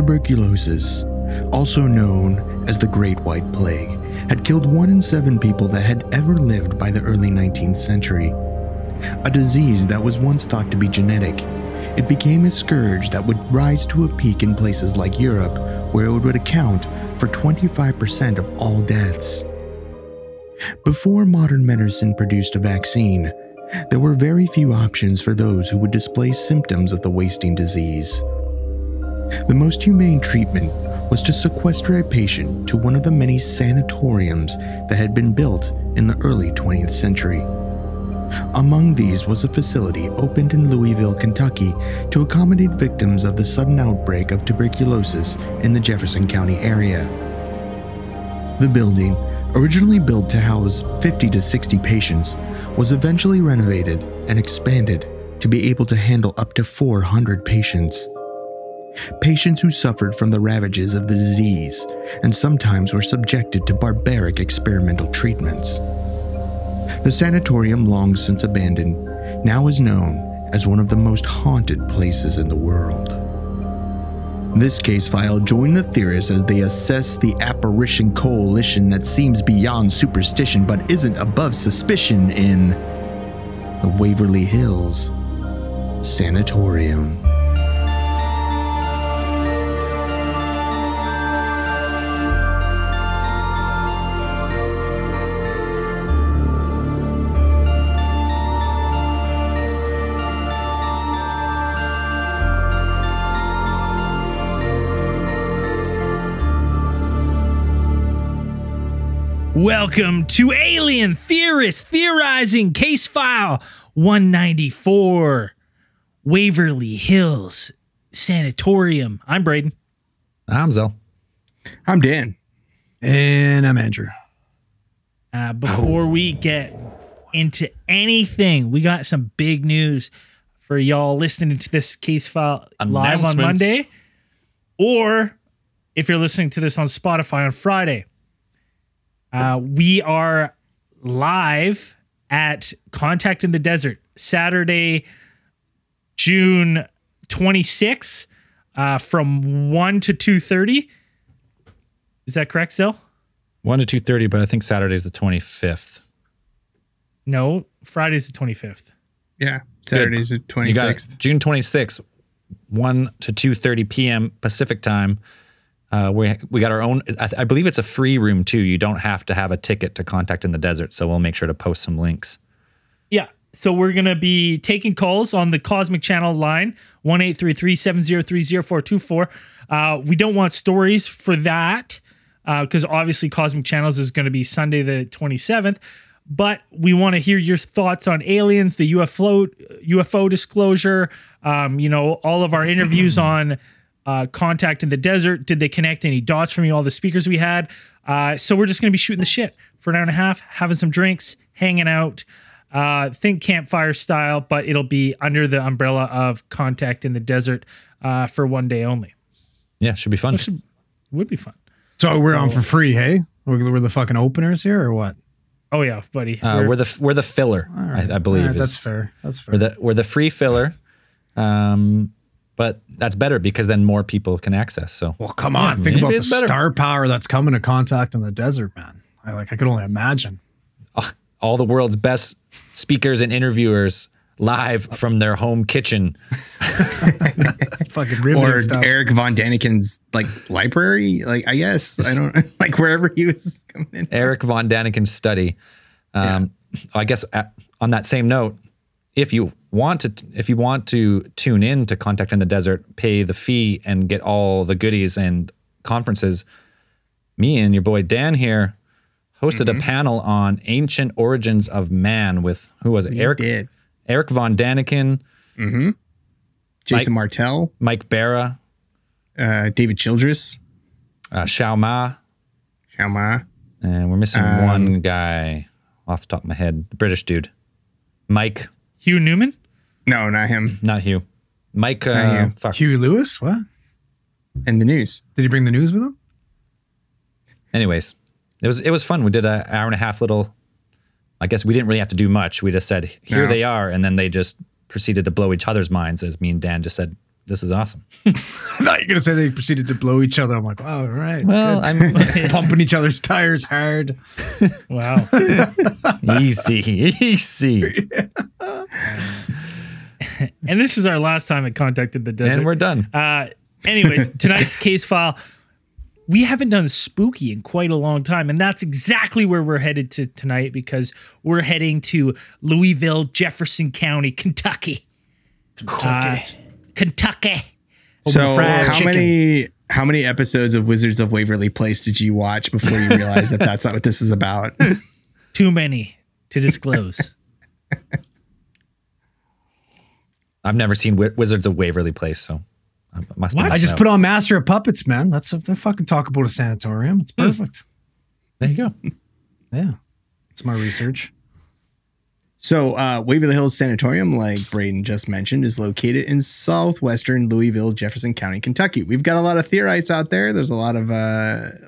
Tuberculosis, also known as the Great White Plague, had killed one in seven people that had ever lived by the early 19th century. A disease that was once thought to be genetic, it became a scourge that would rise to a peak in places like Europe, where it would account for 25% of all deaths. Before modern medicine produced a vaccine, there were very few options for those who would display symptoms of the wasting disease. The most humane treatment was to sequester a patient to one of the many sanatoriums that had been built in the early 20th century. Among these was a facility opened in Louisville, Kentucky to accommodate victims of the sudden outbreak of tuberculosis in the Jefferson County area. The building, originally built to house 50 to 60 patients, was eventually renovated and expanded to be able to handle up to 400 patients. Patients who suffered from the ravages of the disease and sometimes were subjected to barbaric experimental treatments. The sanatorium, long since abandoned, now is known as one of the most haunted places in the world. This case file joined the theorists as they assess the apparition coalition that seems beyond superstition but isn't above suspicion in the Waverly Hills Sanatorium. Welcome to Alien Theorist Theorizing Case File 194 Waverly Hills Sanatorium. I'm Braden. I'm Zell. I'm Dan. And I'm Andrew. Uh, before we get into anything, we got some big news for y'all listening to this case file live on Monday, or if you're listening to this on Spotify on Friday. Uh, we are live at Contact in the Desert Saturday, June 26th, uh, from 1 to 2.30. Is that correct, still? One to two thirty, but I think Saturday's the twenty fifth. No, Friday's the 25th. Yeah, Saturday's the 26th. June twenty sixth, one to two thirty p.m. Pacific time. Uh, we we got our own. I, I believe it's a free room too. You don't have to have a ticket to contact in the desert. So we'll make sure to post some links. Yeah. So we're gonna be taking calls on the Cosmic Channel line one eight three three seven zero three zero four two four. Uh, we don't want stories for that because obviously Cosmic Channels is going to be Sunday the twenty seventh. But we want to hear your thoughts on aliens, the UFO UFO disclosure. Um, you know, all of our interviews on uh, contact in the desert. Did they connect any dots from you? All the speakers we had. Uh, so we're just going to be shooting the shit for an hour and a half, having some drinks, hanging out. Uh, think campfire style, but it'll be under the umbrella of contact in the desert uh, for one day only. Yeah, should be fun. Which should- would be fun. So we're on for free, hey? We're, we're the fucking openers here or what? Oh yeah, buddy. Uh, We're- we're the we're the filler. I, I believe All right, is- that's fair. That's fair. We're the we're the free filler. Um, but that's better because then more people can access. So well, come on. Think about the better. star power that's coming to contact in the desert, man. I like I could only imagine. all the world's best speakers and interviewers live from their home kitchen. Fucking riveting or stuff. Eric Von Daniken's like library. Like I guess I don't like wherever he was coming in. Eric Von Daniken's study. Um, I guess at, on that same note, if you want to, if you want to tune in to Contact in the Desert, pay the fee and get all the goodies and conferences. Me and your boy Dan here hosted Mm-hmm. a panel on ancient origins of man with who was it? Eric Did Eric Von Daniken, Jason Martell, Mike Bara, uh, David Childress, uh, Xiao Ma, Xiaoma. and we're missing Um, one guy off the top of my head, the British dude, Mike, Hugh Newman. No, not him. not Hugh, Mike. Uh, Not Hugh. fuck. Huey Lewis? What? And the news. Did he bring the news with him? Anyways, it was it was fun. We did an hour and a half little. I guess we didn't really have to do much. We just said, "Here No. they are," and then they just proceeded to blow each other's minds as me and Dan just said, this is awesome. I thought you were gonna say they proceeded to blow each other. I'm like, oh, all right. Well, good. I'm pumping each other's tires hard. Wow. easy, easy, and this is our last time at Contact in the Desert. and we're done. Uh, anyways, tonight's case file. We haven't done spooky in quite a long time, and that's exactly where we're headed to tonight because we're heading to Louisville, Jefferson County, Kentucky. Kentucky. Kentucky. So how chicken. many how many episodes of Wizards of Waverly Place did you watch before you realized that that's not what this is about? Too many to disclose. I've never seen Wi- Wizards of Waverly Place, so I must. Be I just no. put on Master of Puppets, man. That's what they fucking talk about a sanatorium. It's perfect. There you go. yeah. It's my research. So, uh, Waverly Hills Sanatorium, like Braden just mentioned, is located in southwestern Louisville, Jefferson County, Kentucky. We've got a lot of theorites out there. There's a lot of uh,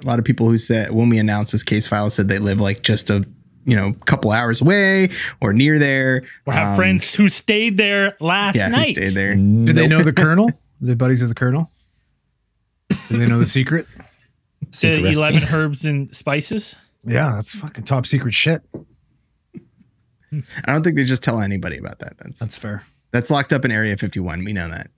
a lot of people who said when we announced this case file said they live like just a you know a couple hours away or near there. We have Um, friends who stayed there last yeah, who night. stayed there. Did they know the Colonel? Are they buddies of the Colonel? Do they know the secret? The Secret recipe. 11 herbs and spices. Yeah, that's fucking top secret shit. I don't think they just tell anybody about that. That's That's fair. That's locked up in Area 51. We know that.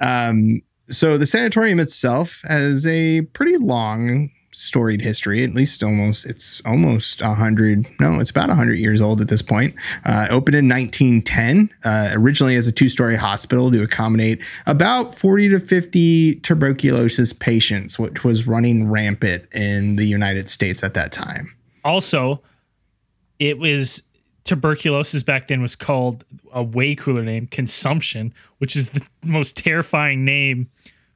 Um, so the sanatorium itself has a pretty long storied history at least almost it's almost 100 no it's about 100 years old at this point uh, opened in 1910 uh, originally as a two-story hospital to accommodate about 40 to 50 tuberculosis patients which was running rampant in the united states at that time Also, it was tuberculosis back then was called a way cooler name, consumption, which is the most terrifying name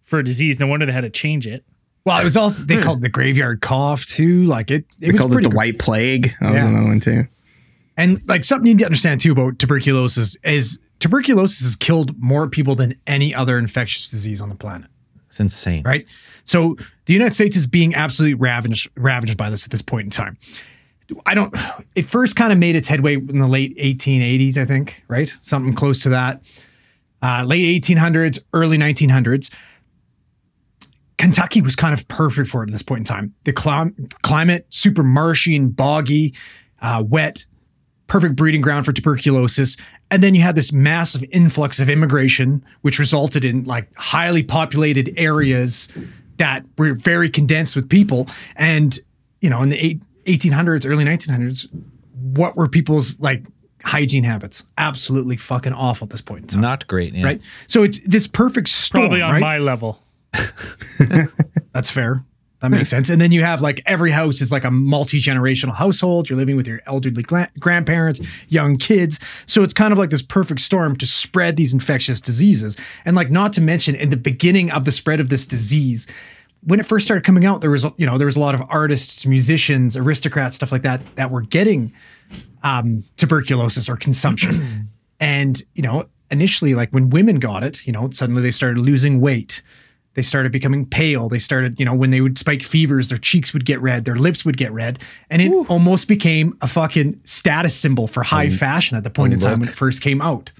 for a disease. No wonder they had to change it. Well, it was also they called it the graveyard cough too. Like it, it they was called it pretty the white plague that was Yeah. another one too And like something you need to understand too about tuberculosis is tuberculosis has killed more people than any other infectious disease on the planet. It's insane. Right. So the United States is being absolutely ravaged ravaged by this at this point in time. I don't. It first kind of made its headway in the late 1880s, I think. Right, something close to that. Uh, late 1800s, early 1900s. Kentucky was kind of perfect for it at this point in time. The clim- climate, super marshy and boggy, uh, wet, perfect breeding ground for tuberculosis. And then you had this massive influx of immigration, which resulted in like highly populated areas that were very condensed with people. And, you know, in the eight, 1800s, early 1900s, what were people's like hygiene habits? Absolutely fucking awful at this point in time. Not great. Yeah. Right. So it's this perfect storm. Probably on right? my level. That's fair. That makes sense. And then you have like every house is like a multi generational household. You're living with your elderly gla- grandparents, young kids. So it's kind of like this perfect storm to spread these infectious diseases. And like, not to mention, in the beginning of the spread of this disease, when it first started coming out, there was you know there was a lot of artists, musicians, aristocrats, stuff like that that were getting um, tuberculosis or consumption. and you know, initially, like when women got it, you know, suddenly they started losing weight. They started becoming pale. They started, you know, when they would spike fevers, their cheeks would get red, their lips would get red, and it almost became a fucking status symbol for high fashion at the point in time when it first came out.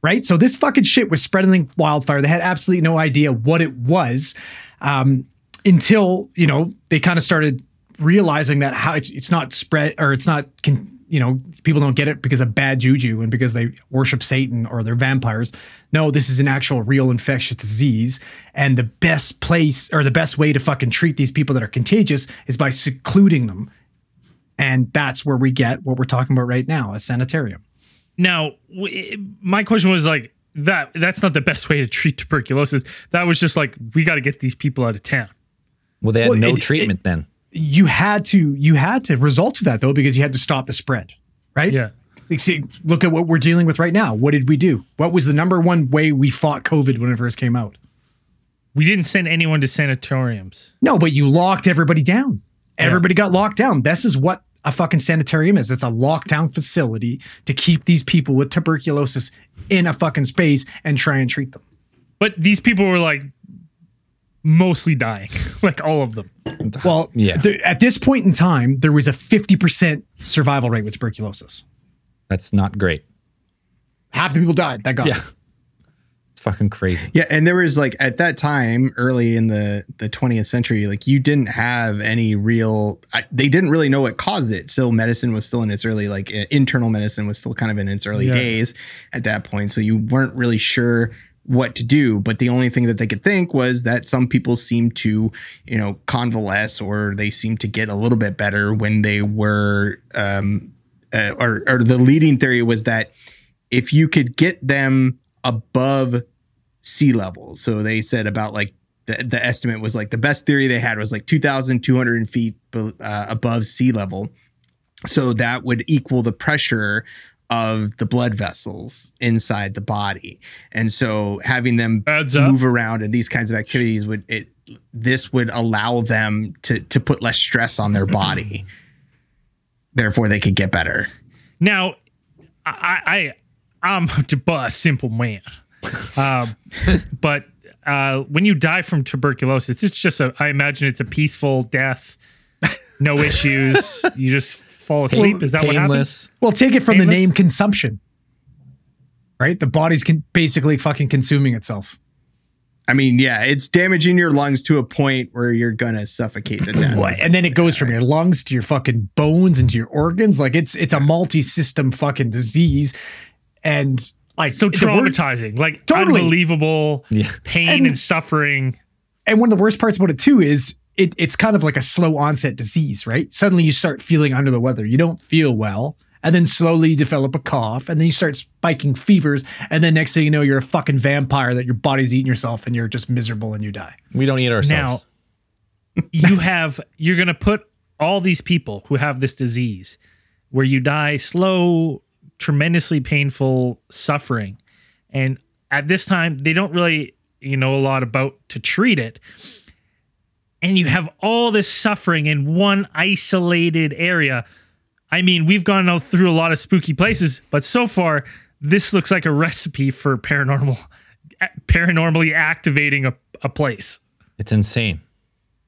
Right? So this fucking shit was spreading like wildfire. They had absolutely no idea what it was um, until, you know, they kind of started realizing that how it's it's not spread or it's not con- you know people don't get it because of bad juju and because they worship satan or they're vampires no this is an actual real infectious disease and the best place or the best way to fucking treat these people that are contagious is by secluding them and that's where we get what we're talking about right now a sanitarium Now, w- my question was like that. That's not the best way to treat tuberculosis. That was just like we got to get these people out of town. Well, they had Well, no it- treatment then. You had to you had to result to that though because you had to stop the spread right Yeah. Like, see, look at what we're dealing with right now what did we do what was the number one way we fought covid when it first came out We didn't send anyone to sanatoriums. No, but you locked everybody down. Everybody got locked down. This is what a fucking sanitarium is. It's a lockdown facility to keep these people with tuberculosis in a fucking space and try and treat them. But these people were like mostly dying, like all of them. Well, Yeah. th- at this point in time, there was a 50% survival rate with tuberculosis. That's not great. Half the people died that got Yeah. it. It's fucking crazy. Yeah, and there was like at that time, early in the the 20th century, like you didn't have any real. I, they didn't really know what caused it. So medicine was still in its early, like internal medicine was still kind of in its early Yeah. days at that point. So you weren't really sure what to do. But the only thing that they could think was that some people seemed to, you know, convalesce or they seemed to get a little bit better when they were, um, uh, or or the leading theory was that if you could get them above sea level. So they said about like the, the estimate was like the best theory they had was like 2,200 feet uh, above sea level. So that would equal the pressure of the blood vessels inside the body. And so having them move around and these kinds of activities would it this would allow them to to put less stress on their body. Therefore they could get better. Now, I, I I'm a simple man, um, but uh, when you die from tuberculosis, it's just a. I imagine it's a peaceful death, no issues. you just fall asleep. Is that what happens? Painless. Well, take it from the name consumption. Right? The body's con- basically fucking consuming itself. I mean, yeah, it's damaging your lungs to a point where you're gonna suffocate to death. What? And then it goes from your lungs to your fucking bones and to your organs. Like it's it's a multi-system fucking disease. And like So the wor- traumatizing, like Totally. unbelievable Yeah. pain And- and, suffering. and one of the worst parts about it too is it, it's kind of like a slow onset disease, right? Suddenly you start feeling under the weather. You don't feel well. And then slowly you develop a cough, and then you start spiking fevers, and then next thing you know, you're a fucking vampire that your body's eating yourself, and you're just miserable and you die. We don't eat ourselves. Now, you have you're going to put all these people who have this disease where you die slow tremendously painful suffering and at this time they don't really you know a lot about to treat it and you have all this suffering in one isolated area i mean we've gone out through a lot of spooky places but so far this looks like a recipe for paranormal paranormally activating a, a place it's insane.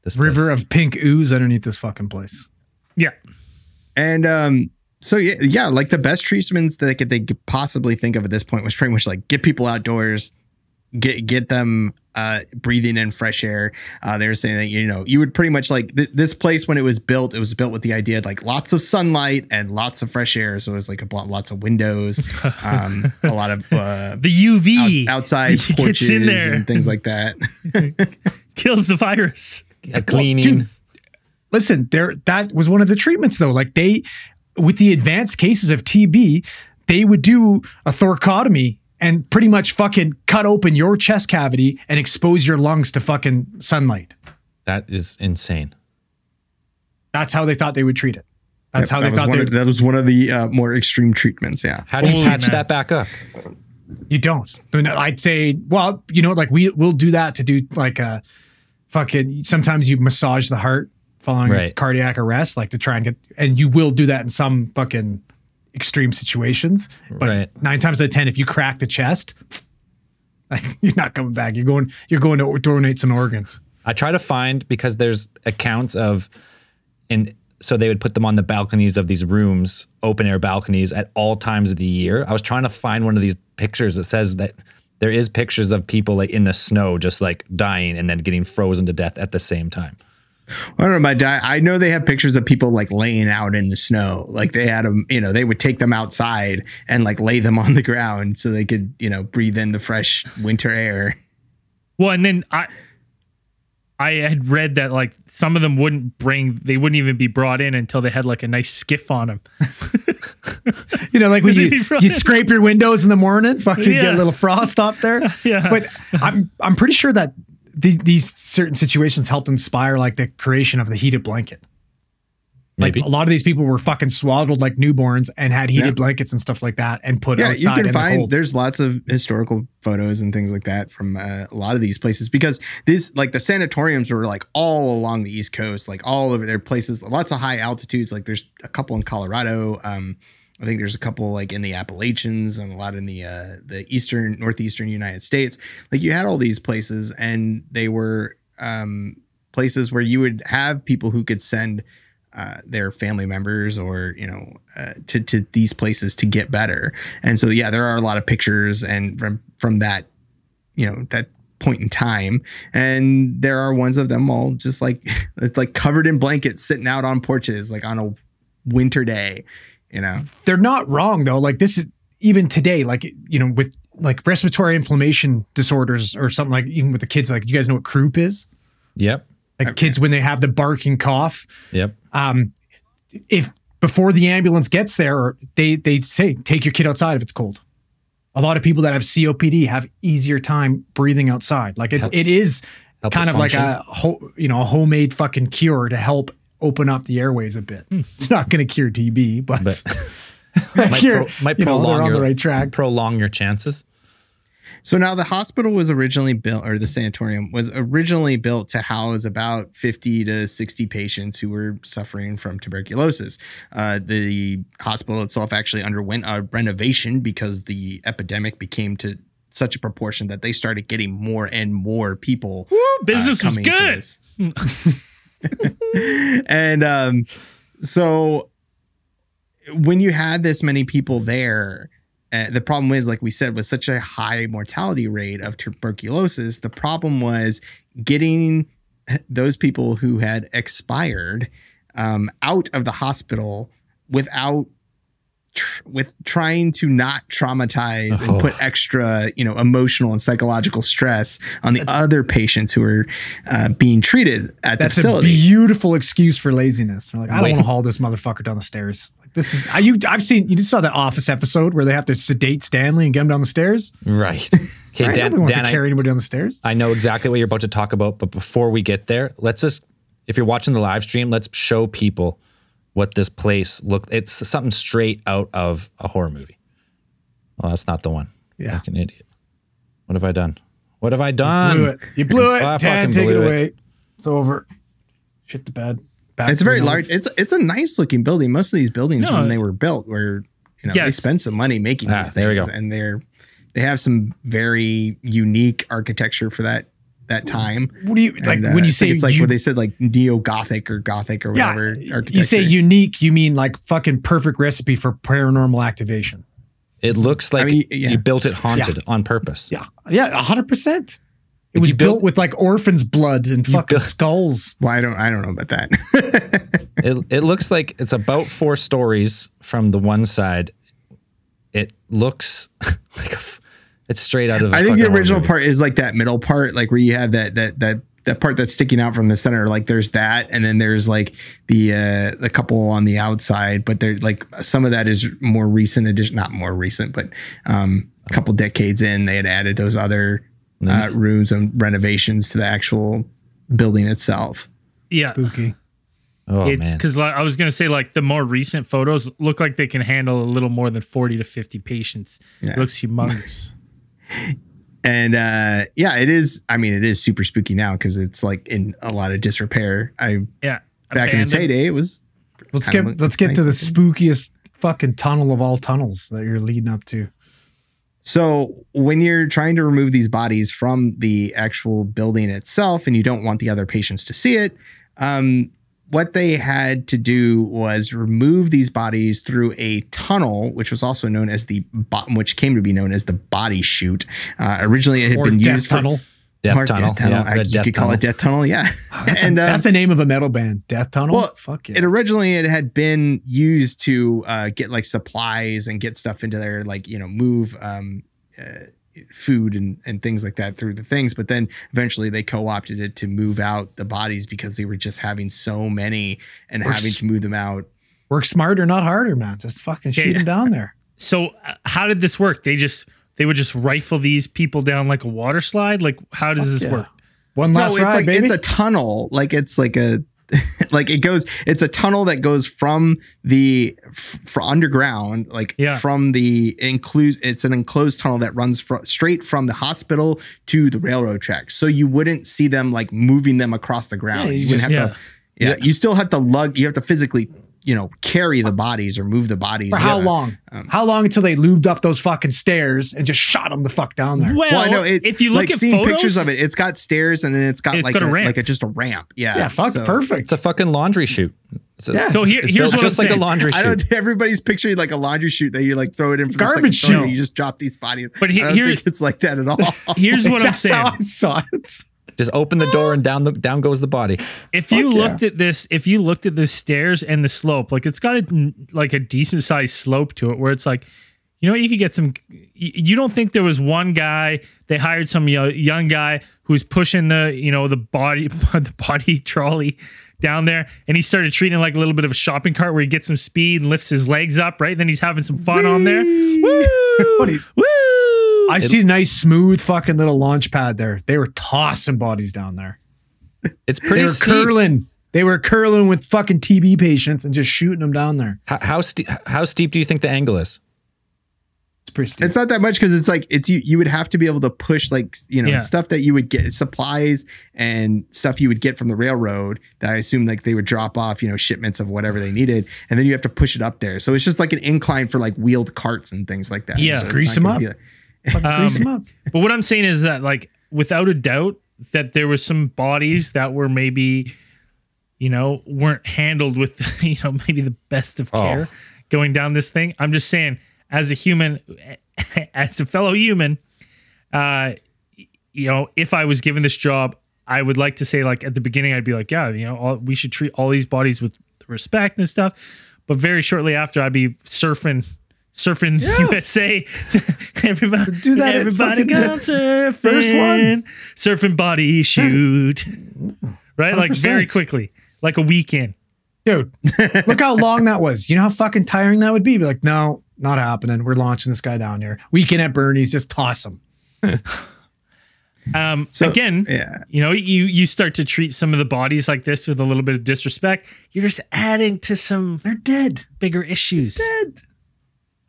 This River place. of pink ooze underneath this fucking place. yeah And um, so yeah, yeah, like the best treatments that they could, they could possibly think of at this point was pretty much like get people outdoors, get get them uh, breathing in fresh air. Uh, they were saying that you know you would pretty much like th- this place when it was built. It was built with the idea of like lots of sunlight and lots of fresh air. So it was like a blo- lots of windows, um, a lot of uh, the uv out- outside gets in porches there. and things like that. kills the virus. A cleaning. dude, listen, there that was one of the treatments though. Like they with the advanced cases of TB, they would do a thoracotomy and pretty much fucking cut open your chest cavity and expose your lungs to fucking sunlight. that is insane. That's how they thought they would treat it. That's how they was thought one they of, that was one of the uh, more extreme treatments. Yeah. How do you Holy patch man. that back up? You don't. I'd say, well, you know, like we we'll do that to do like a fucking. Sometimes you massage the heart following Right. cardiac arrest, like to try and get, and you will do that in some fucking extreme situations. But Right. nine times out of ten, if you crack the chest, like, you're not coming back. You're going. You're going to donate some organs. I try to find because there's accounts of, and so they would put them on the balconies of these rooms, open air balconies at all times of the year. I was trying to find one of these pictures that says that there is pictures of people like in the snow, just like dying and then getting frozen to death at the same time. I don't know about that. I know they have pictures of people like laying out in the snow. Like they had them, you know, they would take them outside and like lay them on the ground so they could, you know, breathe in the fresh winter air. Well, and then I I had read that like some of them wouldn't bring they wouldn't even be brought in until they had like a nice skiff on them. You know, like when you, you scrape your windows in the morning, fucking get a little frost off there. Yeah. But I'm I'm pretty sure that these, these certain situations helped inspire like the creation of the heated blanket. Maybe. Like a lot of these people were fucking swaddled like newborns and had heated Yeah. blankets and stuff like that and put Yeah, you outside can in the find cold. there's lots of historical photos and things like that from uh, a lot of these places because these like the sanatoriums were like all along the East Coast, like all over their places, lots of high altitudes. Like there's a couple in Colorado. Um, I think there's a couple like in the Appalachians and a lot in the uh, the eastern northeastern United States. Like you had all these places, and they were um, places where you would have people who could send uh, their family members or you know uh, to to these places to get better. And so yeah, there are a lot of pictures and from from that you know that point in time and there are ones of them all just like it's like covered in blankets sitting out on porches like on a winter day you know They're not wrong though. Like this is even today, like you know, with like respiratory inflammation disorders or something like even with the kids, like you guys know what croup is? Yep. Like kids when they have the barking cough. Yep. Um if before the ambulance gets there, they they say take your kid outside if it's cold. A lot of people that have COPD have easier time breathing outside. Like it, it is Helps kind it of like a you know a homemade fucking cure to help open up the airways a bit. It's not going to cure TB, but, But might, pro- might you know, prolong they're on your the right track. prolong your chances. So now the hospital was originally built, or the sanatorium was originally built to house about 50 to 60 patients who were suffering from tuberculosis. Uh, the hospital itself actually underwent a renovation because the epidemic became to such a proportion that they started getting more and more people. uh, business was coming to good. and um, so when you had this many people there, uh, the problem is, like we said, with such a high mortality rate of tuberculosis, the problem was getting those people who had expired um, out of the hospital without tr- with trying to not traumatize and Oh. put extra you know emotional and psychological stress on the other patients who are uh, being treated at the That's a facility. beautiful excuse for laziness. They're like, I don't want to haul this motherfucker down the stairs. Like this is I, you. I've seen you just saw that Office episode where they have to sedate Stanley and get him down the stairs. Right. Okay, Right? Dan, Nobody wants Dan to I, carry anybody down the stairs. I know exactly what you're about to talk about, but before we get there, let's just if you're watching the live stream, let's show people what this place looked. It's something straight out of a horror movie. Well, that's not the one. Yeah. Fucking idiot. What have I done? What have I done? blew it. You blew it. I Tan, fucking take it blew it. away. It's over. Shit the bed. Back it's to very the large. It's it's a nice looking building. Most of these buildings No. when they were built were you know they spent some money making Ah, these things, there we go. and they're they have some very unique architecture for that that time. What do you like And, uh, when you say it's like you, what they said like neo Gothic or Gothic or yeah, whatever. you say unique, you mean like fucking perfect recipe for paranormal activation. It looks like mean, yeah. you built it haunted on purpose. Yeah, yeah, hundred percent. It was built, built- with like orphans' blood and fucking built- skulls. Well, I don't I don't know about that. It, it looks like it's about four stories from the one side. It looks like a f it's straight out of. I I think the original part is like that middle part, like where you have that that that that part that's sticking out from the center. Like there's that, and then there's like the uh the couple on the outside, but they're like some of that is more recent addition, not more recent, but um a couple decades in, they had added those other uh, rooms and renovations to the actual building itself. Yeah. Spooky. Oh it's man, because like, I was gonna say like the more recent photos look like they can handle a little more than forty to fifty patients. Yeah. It looks humongous. And uh yeah, it is. I mean, it is super spooky now because it's like in a lot of disrepair. I yeah. back in its heyday, it was Let's Kinda get look let's get nice to the looking. spookiest fucking tunnel of all tunnels that you're leading up to. So when you're trying to remove these bodies from the actual building itself, and you don't want the other patients to see it, um, what they had to do was remove these bodies through a tunnel, which was also known as the bo- which came to be known as the body chute. Uh, originally, it had Or been death used tunnel. for death or tunnel. Yeah, I- you death could call tunnel. it death tunnel. Yeah, That's, and a, um, that's a name of a metal band. Death tunnel. well, Fuck yeah. it originally it had been used to uh, get like supplies and get stuff into there, like you know, move um, uh, food and and things like that through the things. But then eventually they co-opted it to move out the bodies because they were just having so many and Or having to move them out. Work smarter, not harder, man. Just fucking shoot Okay. them down there. So uh, how did this work? They just they would just rifle these people down like a water slide. Like how does this Yeah. work? One last no, it's ride, like baby. it's a tunnel. Like it's like a like it goes. It's a tunnel that goes from the for underground, like Yeah. from the include. It's an enclosed tunnel that runs fro- straight from the hospital to the railroad tracks. So you wouldn't see them like moving them across the ground. Yeah, you you wouldn't just- have to. Yeah, you still have to lug. You have to physically, you know, carry the bodies or move the bodies. For how Yeah. long? Um, how long until they lubed up those fucking stairs and just shot them the fuck down there? Well, Well, I know it, if you look like at seeing photos, pictures of it, it's got stairs and then it's got It's like got a a, ramp. like a, just a ramp. Yeah, yeah, fuck, so- perfect. It's a fucking laundry chute. So, Yeah. So here, here's what just I'm like a saying. laundry I chute. don't. Everybody's picturing like a laundry chute that you like throw it in for Garbage the second chute. You just drop these bodies. But he- I don't here- think it's like that at all. Here's what I'm That's saying. how I saw it. Just open the door and down the down goes the body. if you Fuck yeah. looked at this, if you looked at the stairs and the slope, like it's got a, like a decent sized slope to it, where it's like, you know, what, you could get some. You don't think there was one guy they hired some young guy who's pushing the you know the body the body trolley down there, and he started treating it like a little bit of a shopping cart where he gets some speed and lifts his legs up, right? then he's having some fun on there. Woo! Woo! I see a nice smooth fucking little launch pad there. They were tossing bodies down there. It's pretty. They pretty were steep. curling. They were curling with fucking TB patients and just shooting them down there. How, how steep? How steep do you think the angle is? It's pretty steep. It's not that much because it's like it's you. You would have to be able to push like you know Yeah. stuff that you would get supplies and stuff you would get from the railroad that I assume like they would drop off you know shipments of whatever they needed and then you have to push it up there. So it's just like an incline for like wheeled carts and things like that. Yeah. So Grease not 'em gonna up. be like- Fucking grease 'em up. But what I'm saying is that, like, without a doubt, that there was some bodies that were maybe, you know, weren't handled with, you know, maybe the best of Oh. care going down this thing. I'm just saying, as a human, as a fellow human, uh, you know, if I was given this job, I would like to say, like, at the beginning, I'd be like, yeah, you know, all, we should treat all these bodies with respect and stuff. But very shortly after, I'd be surfing. Surfing USA, everybody Do that Everybody fucking surfing. first one. surfing body shoot, right? Like very quickly, like a weekend. Dude, look how long that was. You know how fucking tiring that would be? Be like, no, not happening. We're launching this guy down here. Weekend at Bernie's, just toss him. Um, So, again, yeah. you know, you you start to treat some of the bodies like this with a little bit of disrespect. You're just adding to some They're dead. bigger issues.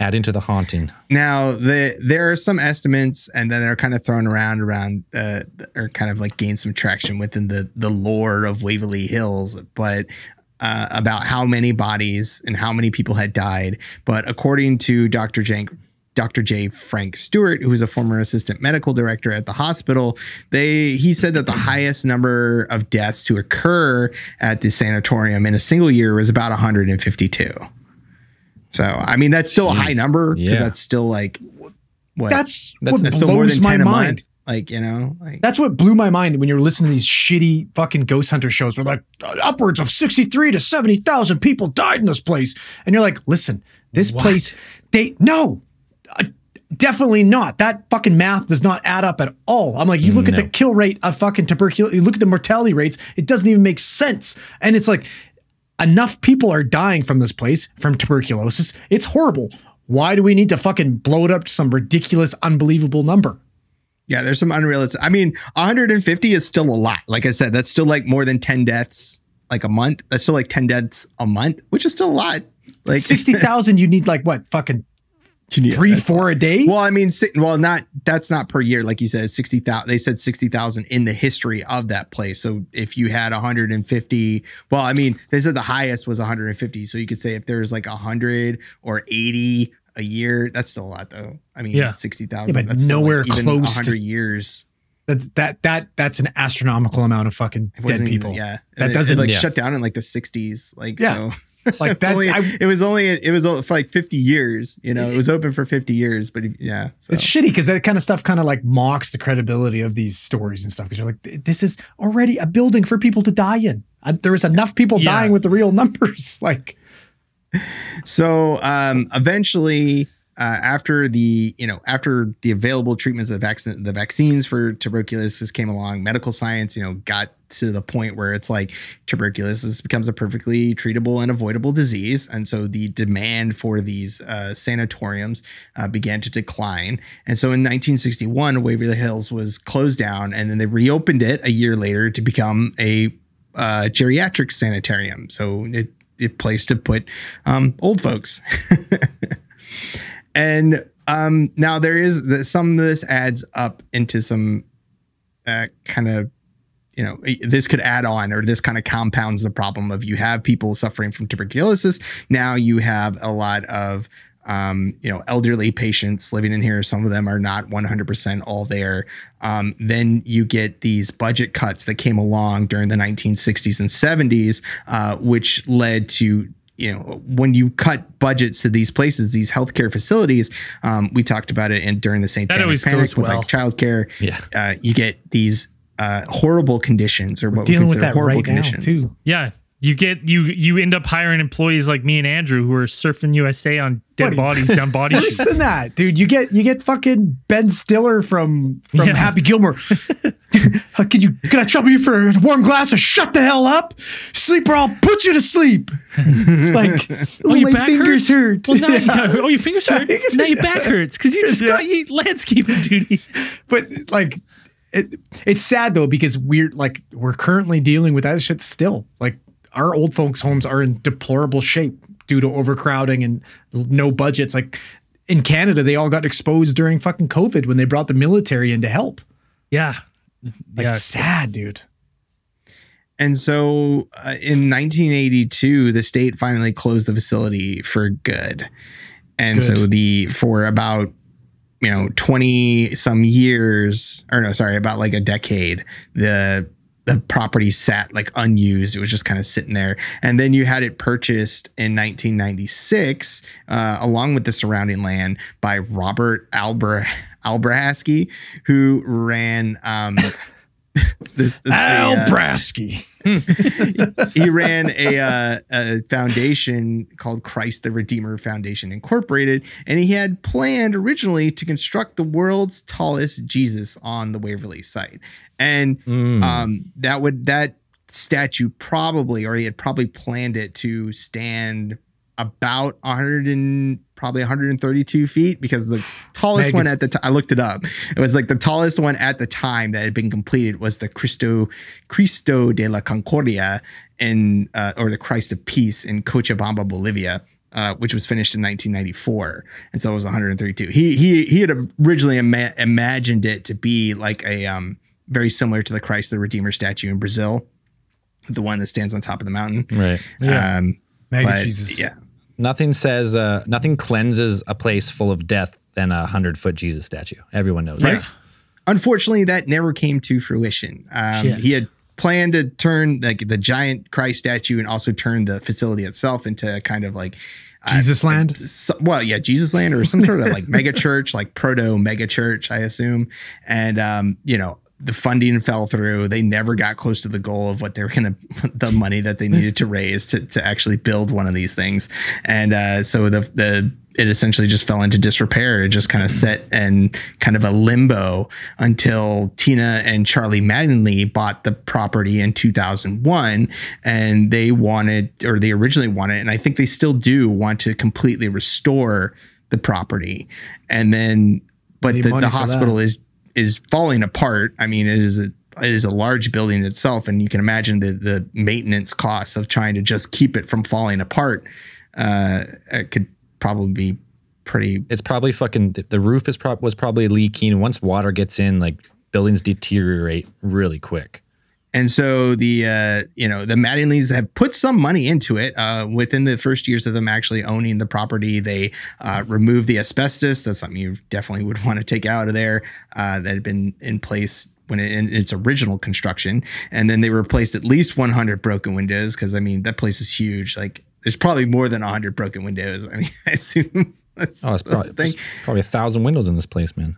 Add into the haunting. Now, the there are some estimates, and then they're kind of thrown around around, uh, or kind of like gain some traction within the the lore of Waverly Hills, but. Uh, about how many bodies and how many people had died, but according to Dr. Jank, Dr. J. Frank Stewart, who is a former assistant medical director at the hospital, they he said that the highest number of deaths to occur at the sanatorium in a single year was about 152. So, I mean, that's still a high number because Yeah. that's still like what That's, That's- what that's still more blows than my 10 a mind. month. Like, you know, like That's what blew my mind when you were listening to these shitty fucking ghost hunter shows. Where like upwards of sixty-three to seventy thousand people died in this place, and you're like, listen, this place, they no, uh, definitely not. That fucking math does not add up at all. I'm like, you look at the kill rate of fucking tuberculosis, you look at the mortality rates, it doesn't even make sense. And it's like enough people are dying from this place from tuberculosis. It's horrible. Why do we need to fucking blow it up to some ridiculous, unbelievable number? yeah, there's some unrealistic. I mean, 150 is still a lot. Like I said, that's still like more than 10 deaths like a month. That's still like 10 deaths a month, which is still a lot. Like Sixty thousand, you need like what fucking Yeah, three, uh, four a day. Well, I mean, well, not that's not per year, like you said, sixty thousand. They said sixty thousand in the history of that place. So if you had one hundred and fifty, well, I mean, they said the highest was one hundred and fifty. So you could say if there's like hundred or eighty a year, that's still a lot, though. I mean, Yeah. sixty thousand, Yeah, but that's nowhere like, close to- hundred years. That's that that that's an astronomical amount of fucking dead even- people. yeah, that And doesn't it, like yeah. shut down in like the sixties. Like Yeah. so. Like that- only- I- it was only it was for like 50 years you know it was open for 50 years but yeah so. It's shitty because that kind of stuff kind of like mocks the credibility of these stories and stuff. Because you're like, this is already a building for people to die in. Uh, there is enough people Yeah. dying with the real numbers. Like, So um, eventually, uh, after the you know after the available treatments, the vaccine, the vaccines for tuberculosis came along, medical science you know got to the point where it's like tuberculosis becomes a perfectly treatable and avoidable disease, and so the demand for these uh, sanatoriums uh, began to decline. And so in 1961, Waverly Hills was closed down, and then they reopened it a year later to become a uh, geriatric sanitarium. So it a place to put um, old folks. and um, now there is some of this adds up into some uh, kind of you know this could add on or this kind of compounds the problem of you have people suffering from tuberculosis now you have a lot of um, you know, elderly patients living in here. Some of them are not 100% all there. Um, then you get these budget cuts that came along during the 1960s and 70s, uh, which led to you know when you cut budgets to these places these healthcare facilities um, we talked about it in during the satanic always panic with well. like childcare Yeah. uh, you get these uh, horrible conditions or what we consider that horrible right now conditions too. Yeah. You get you you end up hiring employees like me and Andrew who are surfing USA on dead bodies down body Worse shoots. than that, dude. You get you get fucking Ben Stiller from from Yeah. Happy Gilmore. Uh, can you can I trouble you for a warm glass or shut the hell up? Sleep or I'll put you to sleep. like Oh, your my back fingers hurts? hurt. Well, now, Yeah. yeah. Oh, your fingers hurt. now your back hurts because you just Yeah. got you landscaping duty. But like it, it's sad though because we're like we're currently dealing with that shit still. Like our old folks' homes are in deplorable shape due to overcrowding and no budgets. Like in Canada, they all got exposed during fucking COVID when they brought the military in to help. Yeah. Like yeah. sad, dude. And so uh, in 1982, the state finally closed the facility for good. And so the for about you know 20 some years or no sorry about like a decade the the property sat like unused it was just kind of sitting there and then you had it purchased in 1996 uh, along with the surrounding land by Robert Albrecht who ran um this the, uh, Brasky. he ran a, uh, a foundation called Christ the Redeemer Foundation Incorporated, and he had planned originally to construct the world's tallest Jesus on the Waverly site, and um, that would that statue probably, or he had probably planned it to stand about 100 and probably 132 feet because the tallest Mega. one at the time I looked it up. It was like the tallest one at the time that had been completed was the Cristo Cristo de la Concordia in uh, or the Christ of Peace in Cochabamba, Bolivia. Uh, which was finished in 1994, and so it was 132. He he he had originally ima- imagined it to be like a um, very similar to the Christ the Redeemer statue in Brazil, the one that stands on top of the mountain. Right. Um, Mega but Jesus. yeah, Nothing says uh, nothing cleanses a place full of death than a hundred foot Jesus statue. Everyone knows Right. this. unfortunately that never came to fruition um, he had planned to turn like the giant christ statue and also turn the facility itself into kind of like uh, Jesus land. so- well yeah jesus land or some sort of like mega church like proto mega church i assume and um, you know the funding fell through they never got close to the goal of what they were gonna the money that they needed to raise to, to actually build one of these things and uh, so the the it essentially just fell into disrepair. It just kind of set in kind of a limbo until Tina and Charlie Mattingly bought the property in 2001 and they wanted, or they originally wanted, and I think they still do want to completely restore the property. And then, but the, the hospital is, is falling apart. I mean, it is a, it is a large building itself, and you can imagine the the maintenance costs of trying to just keep it from falling apart. Uh, it could probably be pretty It's probably fucking the- roof is prob was probably leaking. Once water gets in, like buildings deteriorate really quick. And so the uh, you know the Mattingleys have put some money into it. Uh, within the first years of them actually owning the property, they uh, removed the asbestos. That's something you definitely would want to take out of there. Uh, that had been in place when it, in its original construction, and then they replaced at least 100 broken windows because I mean that place is huge. Like there's probably more than 100 broken windows. I mean I assume that's Oh, it's probably, thing. probably a thousand windows in this place, man.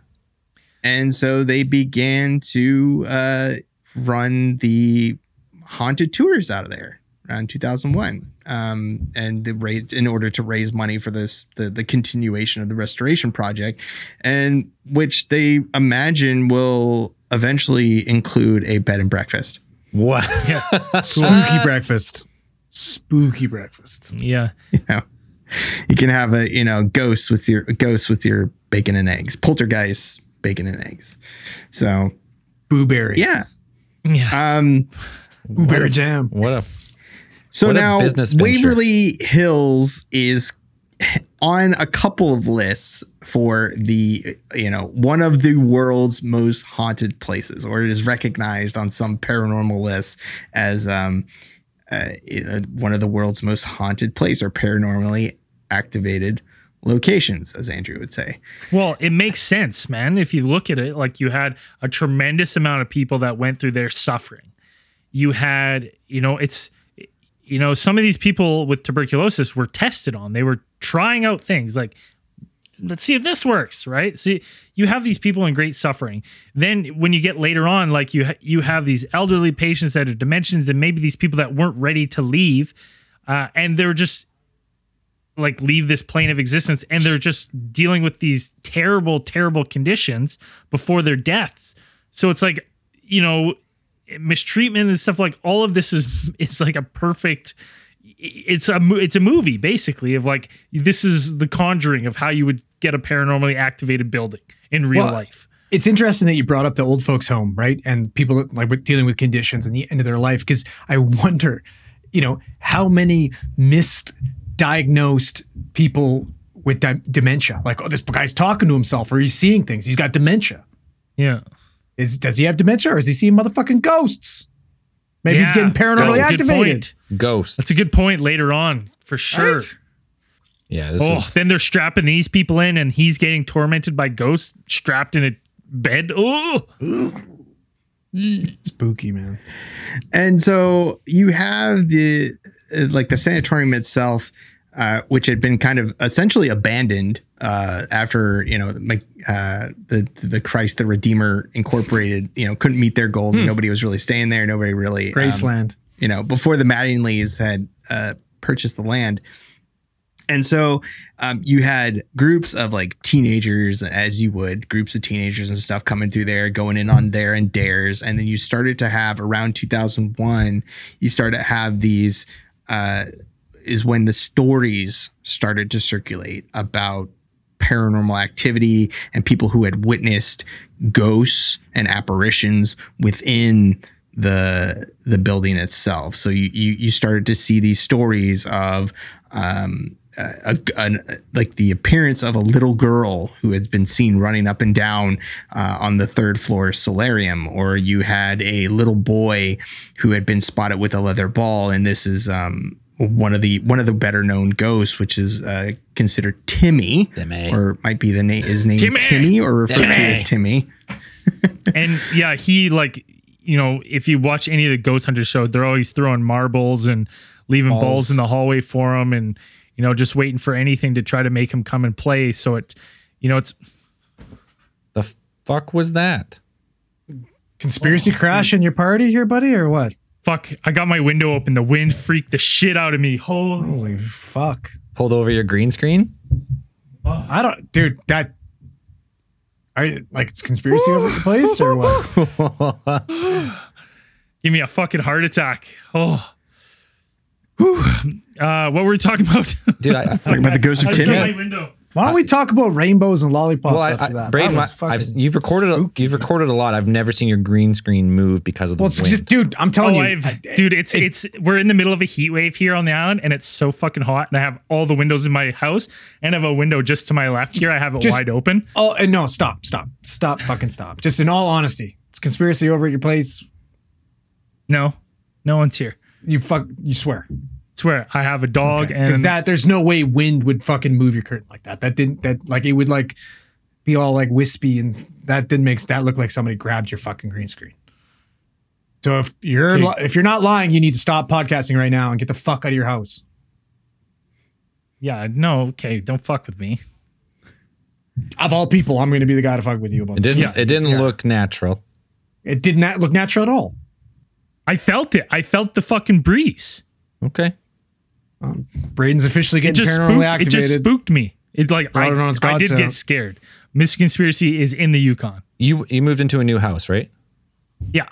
And so they began to uh, run the haunted tours out of there around 2001. Um, and the rate in order to raise money for this, the, the continuation of the restoration project, and which they imagine will eventually include a bed and breakfast. What? Spooky breakfast. Spooky breakfast. Yeah. You know, you can have a you know ghosts with your ghosts with your bacon and eggs, poltergeists, bacon and eggs. So Booberry. yeah. Yeah. Um, Booberry jam. What a So What a now business venture. Waverly Hills is on a couple of lists for the you know one of the world's most haunted places, or it is recognized on some paranormal lists as um, uh, one of the world's most haunted place or paranormally activated locations, as Andrew would say. Well, it makes sense, man. If you look at it, like you had a tremendous amount of people that went through their suffering. You had, you know, it's, you know, some of these people with tuberculosis were tested on. They were trying out things like, let's see if this works, right? So you have these people in great suffering. Then when you get later on, like you ha- you have these elderly patients that are dimensions, and maybe these people that weren't ready to leave, uh, and they're just like leave this plane of existence and they're just dealing with these terrible terrible conditions before their deaths so it's like you know mistreatment and stuff like all of this is it's like a perfect it's a it's a movie basically of like this is the conjuring of how you would get a paranormally activated building in real Well, life It's interesting that you brought up the old folks' home, right? And people like with dealing with conditions and the end of their life. Because I wonder, you know, how many misdiagnosed people with di- dementia, like, oh, this guy's talking to himself or he's seeing things. He's got dementia. yeah Is does he have dementia or is he seeing motherfucking ghosts? Maybe he's Yeah, getting paranormally that's a activated. point. Ghosts. that's a good point later on for sure Right? Yeah. This oh is, then they're strapping these people in and he's getting tormented by ghosts strapped in a bed oh Spooky, man. And so you have the like the sanatorium itself, uh, which had been kind of essentially abandoned uh, after you know the uh, the the Christ the Redeemer Incorporated you know couldn't meet their goals and nobody was really staying there. Nobody really um, Graceland. you know, before the Mattinglys had uh, purchased the land. And so um, you had groups of like teenagers, as you would, groups of teenagers and stuff coming through there, going in on there and dares. And then you started to have around 2001, you started to have these, uh, is when the stories started to circulate about paranormal activity and people who had witnessed ghosts and apparitions within the the building itself. So you you, you started to see these stories of um, a, an, like the appearance of a little girl who had been seen running up and down uh, on the third floor solarium, or you had a little boy who had been spotted with a leather ball, and this is um, one of the one of the better known ghosts, which is uh, considered Timmy, Timmy. or might be the name his name Timmy! Timmy, or referred to as Timmy. and yeah, he like you know, if you watch any of the Ghost Hunter show, they're always throwing marbles and leaving balls, Balls. in the hallway for him, and you know, just waiting for anything to try to make him come and play. So it, you know, it's the fuck was that? Conspiracy oh, crash in your party here, buddy, or what? fuck. I got my window open. The wind freaked the shit out of me. Holy, Holy fuck. Pulled over your green screen? I don't, dude, that. Are you, like it's conspiracy over the place or what? give me a fucking heart attack. Oh. Whew. Uh, what were we talking about? Dude, I, I Talking about the ghost of I shut Timmy. my window. Why don't we talk about rainbows and lollipops well, I, after that? Braden, that was I- I've, fucking you've recorded a, you've recorded a lot. I've never seen your green screen move because of the Well, it's wind. just, dude, I'm telling Oh, you, I've, dude, it's it's we're in the middle of a heat wave here on the island, and it's so fucking hot. And I have all the windows in my house, and I have a window just to my left here. I have it Just- wide open. Oh, and no, stop, stop, stop, fucking stop. Just in all honesty, it's conspiracy over at your place. No, no one's here. You fuck, you swear. swear, I have a dog, Because and that, there's no way wind would fucking move your curtain like that. That didn't, that, like, it would, like, be all, like, wispy, and that didn't make that look like somebody grabbed your fucking green screen. So if you're, li- if you're not lying, you need to stop podcasting right now and get the fuck out of your house. yeah, no, okay, don't fuck with me. Of all people, I'm going to be the guy to fuck with you about it this. didn't. It didn't look natural. It did not look natural at all. I felt it. I felt the fucking breeze. Okay. Um, Braden's officially It getting just paranormally spooked. It just spooked me. It like I, Brought it I did out. get scared. Mr. Conspiracy is in the Yukon. You you moved into a new house, right? Yeah,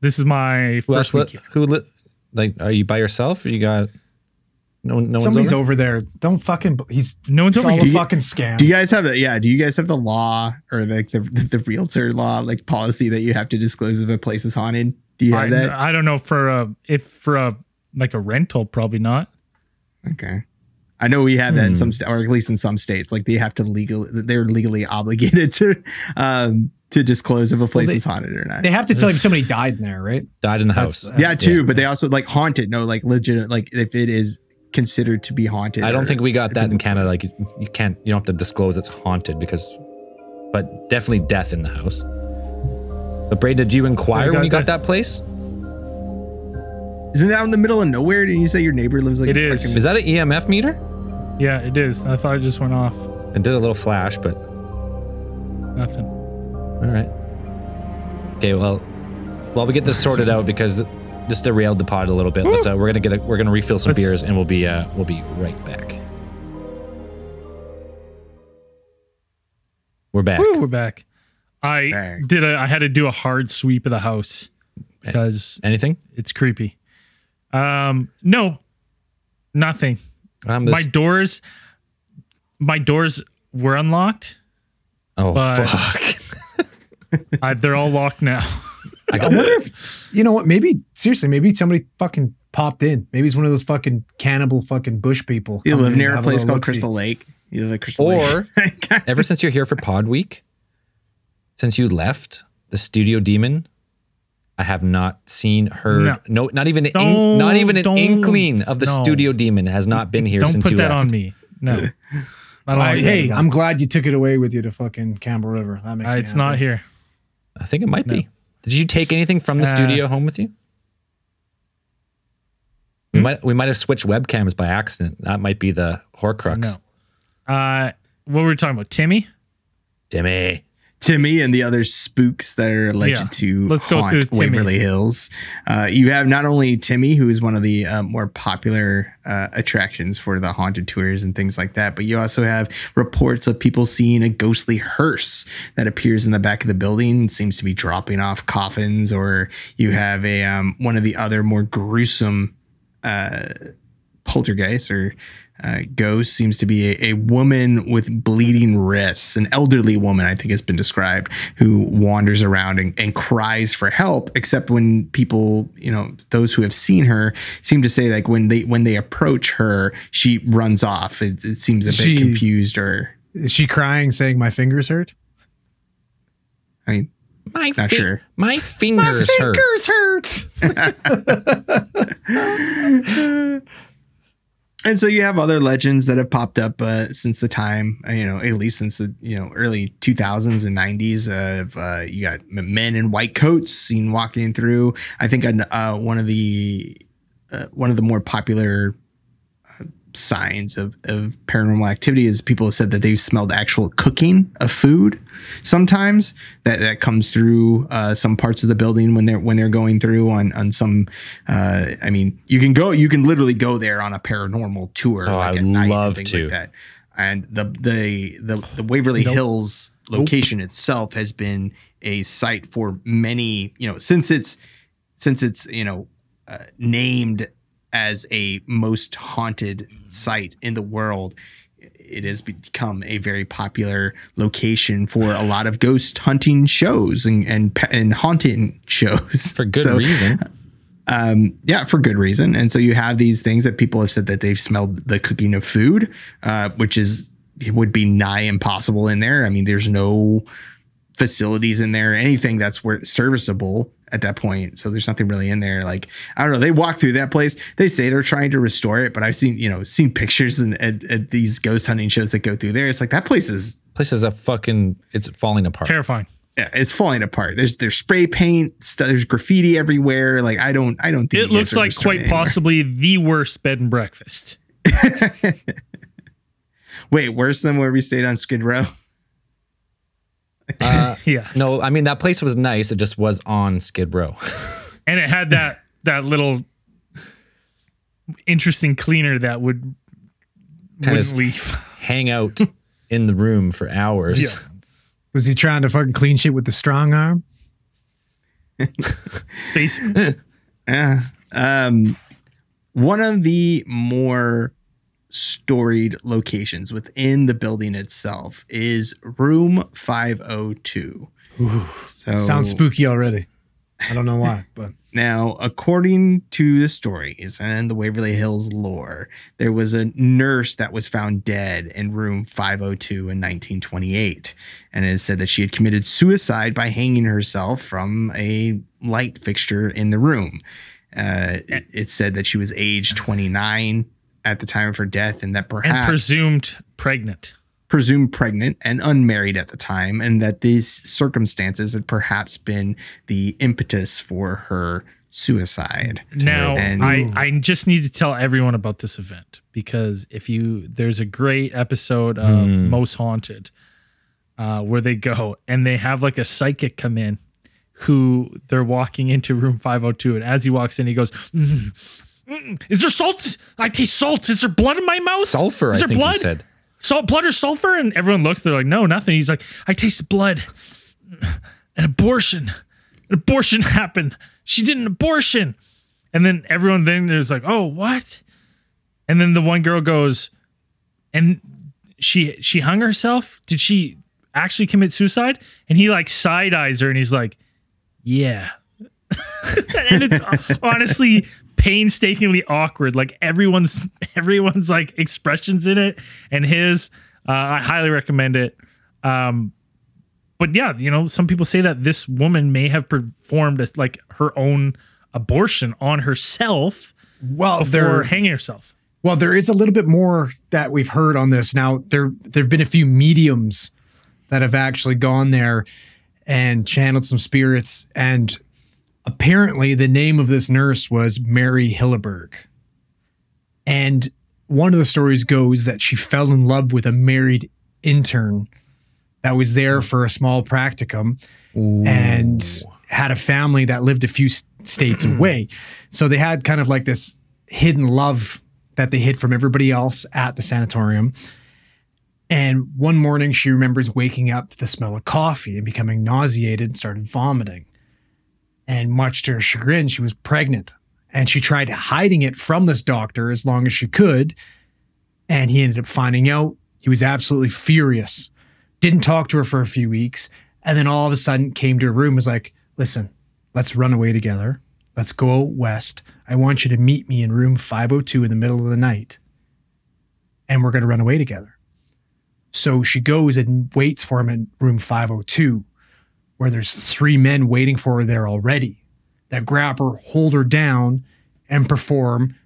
this is my Who first else li- week. here. who li- like are you by yourself? Or you got no no one's Somebody's over? over there. Don't fucking. He's. No one's It's over all here. a fucking scam. Do you guys have the yeah? Do you guys have the law or like the the realtor law like policy that you have to disclose if a place is haunted? Do you have I, that? I don't know for a if for a like a rental, probably not. Okay. I know we have that in Hmm. some, sta- or at least in some states, like they have to legally, they're legally obligated to, um, to disclose if a place they- is haunted or not. They have to tell you if somebody died in there, right? died in the That's- house. yeah, too, but they also like haunted. No, like legit, like if it is considered to be haunted. I don't or- think we got that in Canada. Like you, you can't, you don't have to disclose it's haunted because, but definitely death in the house. But Bray, did you inquire We when you got got that place? Isn't it out in the middle of nowhere? Didn't you say your neighbor lives like It a is. fucking- Is that an EMF meter? Yeah, it is. I thought it just went off. It did a little flash, but Nothing. all right. Okay, well, while we get this sorted out, because just derailed the pod a little bit. Let's, uh, we're gonna get a, we're gonna refill some Let's- beers, and we'll be uh, we'll be right back. We're back. Woo, we're back. I Back. did a. I had to do a hard sweep of the house because Anything? it's creepy. Um, no, nothing. Um, My this, doors, my doors were unlocked. oh fuck! I, they're all locked now. I I wonder if you know what? Maybe seriously, maybe somebody fucking popped in. Maybe it's one of those fucking cannibal fucking bush people. You live near a place little called. Crystal Lake. You live at Crystal Or- Lake. ever since you're here for Pod Week, since you left the Studio Demon, I have not seen her. No, not even an in, not even an inkling of the no. Studio Demon has not been here Don't since put you that left. on me. No, I don't like hey. I'm glad you took it away with you to fucking Campbell River. That makes Uh, me it's not here. I think it might be. Did you take anything from the Uh, studio home with you? We might we might have switched webcams by accident. That might be the Horcrux. No. Uh, what were we talking about? Timmy? Timmy. Timmy and the other spooks that are alleged Yeah. to Let's go haunt Waverly Hills. Uh, you have not only Timmy, who is one of the uh, more popular uh, attractions for the haunted tours and things like that, but you also have reports of people seeing a ghostly hearse that appears in the back of the building and seems to be dropping off coffins, or you have a um, one of the other more gruesome uh, poltergeist or uh, ghost seems to be a, a woman with bleeding wrists, an elderly woman, I think has been described, who wanders around and, and cries for help. Except when people, you know, those who have seen her seem to say like when they when they approach her, she runs off. It, it seems a bit She- confused, or Is she crying, saying my fingers hurt? I mean, My Not fi- sure. My fingers, hurt. hurt. and so you have other legends that have popped up uh, since the time, uh, you know, at least since the you know early 2000s and 90s. Of uh, you got men in white coats seen walking through. I think uh, one of the uh, one of the more popular signs of, of paranormal activity is people have said that they've smelled actual cooking of food sometimes that, that comes through uh, some parts of the building when they're when they're going through on on some uh, I mean you can go you can literally go there on a paranormal tour Oh, like I'd at night love to. like that. And the the the, the Waverly Hills location itself has been a site for many you know since it's since it's you know uh, named as a most haunted site in the world it has become a very popular location for a lot of ghost hunting shows and and, and haunting shows For good So, reason. um, yeah, for good reason. And so you have these things that people have said that they've smelled the cooking of food, uh, which is it would be nigh impossible in there. I mean, there's no facilities in there, anything that's worth serviceable at that point. So there's nothing really in there. Like I don't know. They walk through that place. They say they're trying to restore it, but I've seen you know seen pictures and at, at these ghost hunting shows that go through there. It's like that place is Place is a fucking. It's falling apart. Terrifying. yeah, it's falling apart. There's there's spray paint, st- there's graffiti everywhere. Like I don't I don't think It looks like restoring quite anymore. possibly the worst bed and breakfast. Wait, worse than where we stayed on Skid Row? Uh, Yeah. no, I mean that place was nice. It just was on Skid Row. And it had that that little interesting cleaner that would Kinda wouldn't s- leave. Hang out in the room for hours. Yeah. Was he trying to fucking clean shit with the strong arm? Basically. Yeah. Um, one of the more storied locations within the building itself is room 502. So Sounds spooky already. I don't know why, but Now, according to the stories and the Waverly Hills lore, there was a nurse that was found dead in room 502 in 1928. And it is said that she had committed suicide by hanging herself from a light fixture in the room. Uh, it, it said that she was age 29 at the time of her death, and that and perhaps presumed pregnant. presumed pregnant and unmarried at the time, and that these circumstances had perhaps been the impetus for her suicide. Now, And- I, I just need to tell everyone about this event because if you, there's a great episode of Most Haunted uh, where they go and they have like a psychic come in who they're walking into room 502. And as he walks in, he goes, "Mm, Is there salt? I taste salt. Is there blood in my mouth? Sulfur, Is I there think blood? he said. Salt, blood, or sulfur? And everyone looks, they're like, No, nothing. He's like, I taste blood. An abortion. An abortion happened. She did an abortion. And then everyone then is like, oh, what? And then the one girl goes, and she she hung herself? Did she actually commit suicide? And he like side eyes her and he's like, yeah. and it's honestly painstakingly awkward. Like everyone's everyone's like expressions in it and his. Uh, I highly recommend it. Um, but yeah, you know, some people say that this woman may have performed a, like her own abortion on herself Well, before hanging herself. well, there is a little bit more that we've heard on this. Now, there there've been a few mediums that have actually gone there and channeled some spirits, and apparently the name of this nurse was Mary Hilleberg. And one of the stories goes that she fell in love with a married intern that was there for a small practicum and had a family that lived a few states away. So they had kind of like this hidden love that they hid from everybody else at the sanatorium. And one morning she remembers waking up to the smell of coffee and becoming nauseated and started vomiting. And much to her chagrin, she was pregnant. And she tried hiding it from this doctor as long as she could. And he ended up finding out. He was absolutely furious. Didn't talk to her for a few weeks. And then all of a sudden came to her room, was like, listen, let's run away together. Let's go out west. I want you to meet me in room 502 in the middle of the night. And we're going to run away together. So she goes and waits for him in room 502, where there's three men waiting for her there already that grab her, hold her down, and perform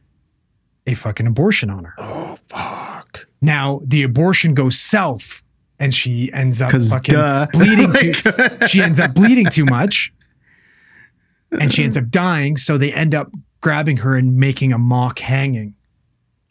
a fucking abortion on her. Oh, fuck. Now, the abortion goes south and she ends up fucking duh. bleeding too she ends up bleeding too much and she ends up dying so they end up grabbing her and making a mock hanging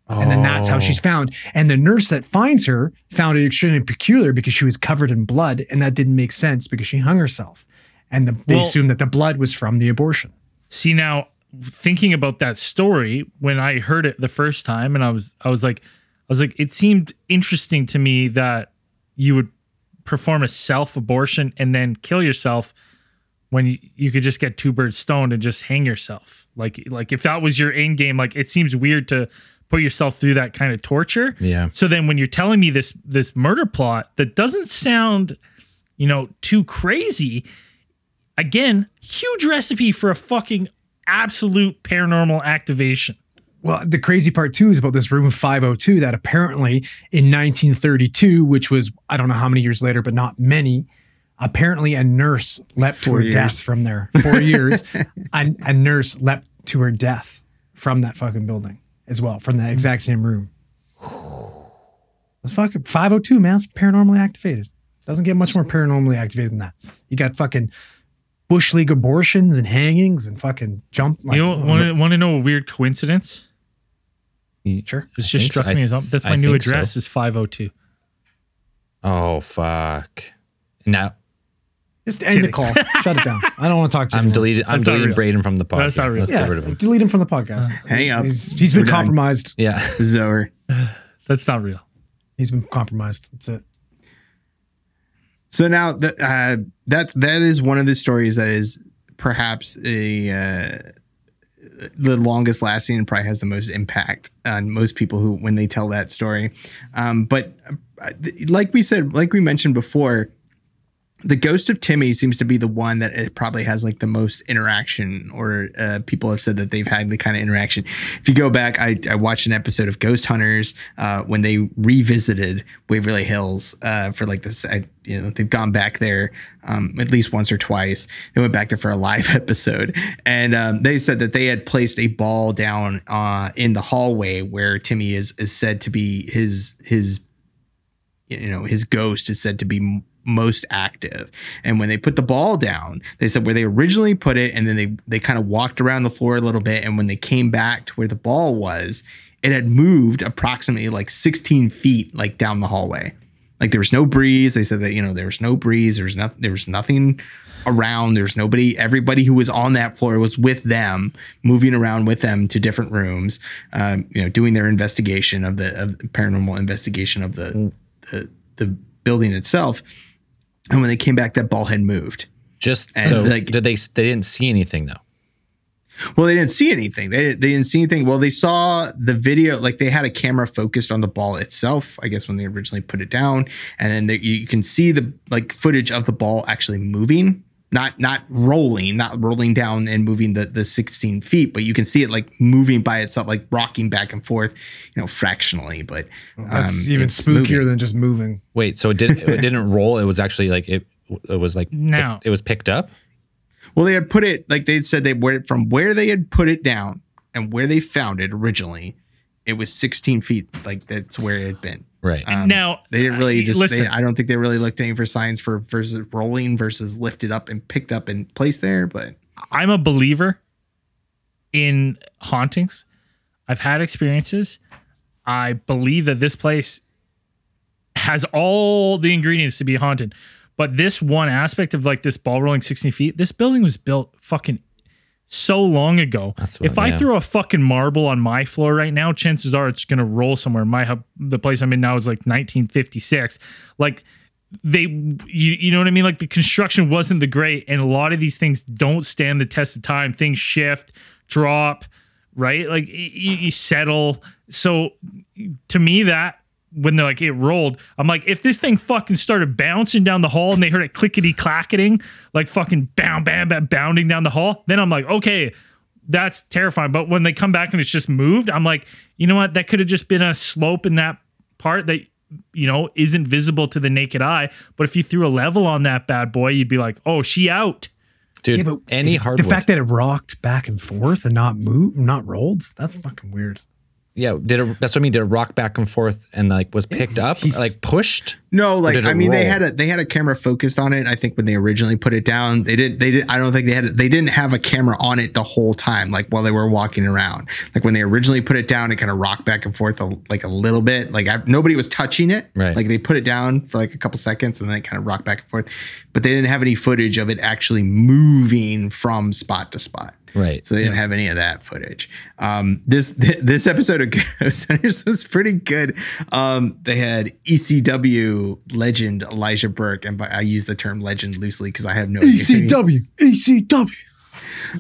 and then that's how she's oh. found. And the nurse that finds her found it extremely peculiar because she was covered in blood and that didn't make sense because she hung herself. And the, they Well- assumed that the blood was from the abortion. See now, thinking about that story when I heard it the first time, and I was I was like, I was like, it seemed interesting to me that you would perform a self abortion and then kill yourself when you, you could just get two birds stoned and just hang yourself. Like like if that was your end game, like it seems weird to put yourself through that kind of torture. Yeah. So then when you're telling me this this murder plot that doesn't sound, you know, too crazy, again, huge recipe for a fucking absolute paranormal activation. Well, the crazy part too is about this room 502 that apparently in 1932, which was I don't know how many years later, but not many, apparently a nurse leapt to her years. death from there. Four years, a, a nurse leapt to her death from that fucking building as well, from that exact same room. That's fucking 502, man. It's paranormally activated. Doesn't get much more paranormally activated than that. You got fucking bush league abortions and hangings and fucking jump. Like, you know, want to want to know a weird coincidence? sure. It's I just struck so. me as th- that's I my new think so. address is 502. Oh fuck. Now Just end the call. Shut it down. I don't want to talk to you. I'm anymore. deleted. I'm That's not deleting real. Braden from the podcast. That's not real. Let's Yeah, get rid of him. delete him from the podcast. Hang up. He's, he's been We're done. compromised. Yeah. Zoe. That's not real. He's been compromised. That's it. So now the, uh, that that is one of the stories that is perhaps a uh, the longest lasting and probably has the most impact on most people who when they tell that story. Um, but uh, like we said, like we mentioned before, the ghost of Timmy seems to be the one that it probably has like the most interaction, or uh, people have said that they've had the kind of interaction. If you go back, I, I watched an episode of Ghost Hunters uh, when they revisited Waverly Hills uh, for like this. I, you know, they've gone back there um, at least once or twice. They went back there for a live episode, and um, they said that they had placed a ball down uh, in the hallway where Timmy is is said to be his his you know his ghost is said to be most active. And when they put the ball down they said where they originally put it and then they they kind of walked around the floor a little bit and when they came back to where the ball was it had moved approximately like 16 feet like down the hallway. Like there was no breeze. They said that you know there was no breeze. There's no there was nothing around. There's nobody. Everybody who was on that floor was with them moving around with them to different rooms um, you know doing their investigation of the of paranormal investigation of the the, the building itself and when they came back that ball had moved Just And, so like- did they? They didn't see anything though. Well, they didn't see anything. They, they didn't see anything. Well, they saw the video, like they had a camera focused on the ball itself, I guess, when they originally put it down. And then they, you can see the like footage of the ball actually moving, not not rolling, not rolling down and moving the, the 16 feet, but you can see it like moving by itself, like rocking back and forth, you know, fractionally. But That's um, even spookier moving. than just moving. Wait, so it didn't. it didn't roll. It was actually like it. It was like No. It was picked up. Well, they had put it like they said they were from where they had put it down and where they found it originally. It was 16 feet. Like that's where it had been. Right. Um, now They didn't really just. listen. They, I don't think they really looked any for signs for versus rolling versus lifted up and picked up and placed there. But I'm a believer in hauntings. I've had experiences. I believe that this place has all the ingredients to be haunted. But this one aspect of like this ball rolling 60 feet, this building was built fucking so long ago. If I throw a fucking marble on my floor right now, chances are it's gonna roll somewhere. My hub, the place I'm in now is like 1956. Like they, you, you know what I mean? Like the construction wasn't the great, and a lot of these things don't stand the test of time. Things shift, drop, right? Like y- y- you settle. So to me, that when they're like it rolled, I'm like, if this thing fucking started bouncing down the hall and they heard it clickety clacketing, like fucking bam, bam, bam, bounding down the hall, then I'm like, okay, that's terrifying. But when they come back and it's just moved, I'm like, you know what? That could have just been a slope in that part that you know isn't visible to the naked eye. But if you threw a level on that bad boy, you'd be like, oh, she out. Dude, Yeah, but any the fact that it rocked back and forth and not moved, not rolled, that's fucking weird. Yeah, did it, that's what I mean. Did it rock back and forth and like was picked up, he's- like pushed? no, like I mean, they had a they had a camera focused on it. I think when they originally put it down, they didn't. They didn't. I don't think they had. They didn't have a camera on it the whole time, like while they were walking around. Like when they originally put it down, it kind of rocked back and forth, a, like a little bit. Like I, nobody was touching it. Right. Like they put it down for like a couple seconds and then it kind of rocked back and forth, but they didn't have any footage of it actually moving from spot to spot. Right. So they didn't have any of that footage. Um, this th- this episode of Ghost Hunters was pretty good. Um, they had ECW legend Elijah Burke, and by, I use the term legend loosely because I have no idea who he is. ECW.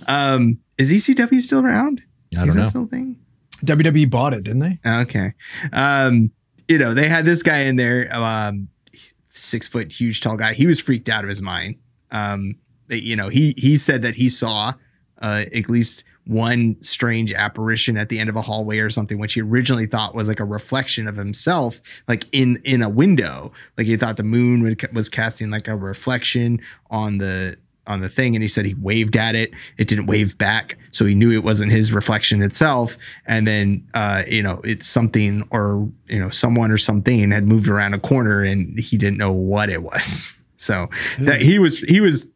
Um, is ECW still around? I don't that know. still a thing? WWE bought it, didn't they? Okay. Um, you know, they had this guy in there, um, six foot, huge, tall guy. He was freaked out of his mind. Um, you know, he he said that he saw uh, at least one strange apparition at the end of a hallway or something, which he originally thought was like a reflection of himself, like in in a window. Like he thought the moon was casting like a reflection on the on the thing and he said he waved at it. It didn't wave back so he knew it wasn't his reflection itself. And then uh you know it's something or you know someone or something had moved around a corner and he didn't know what it was. So that he was he was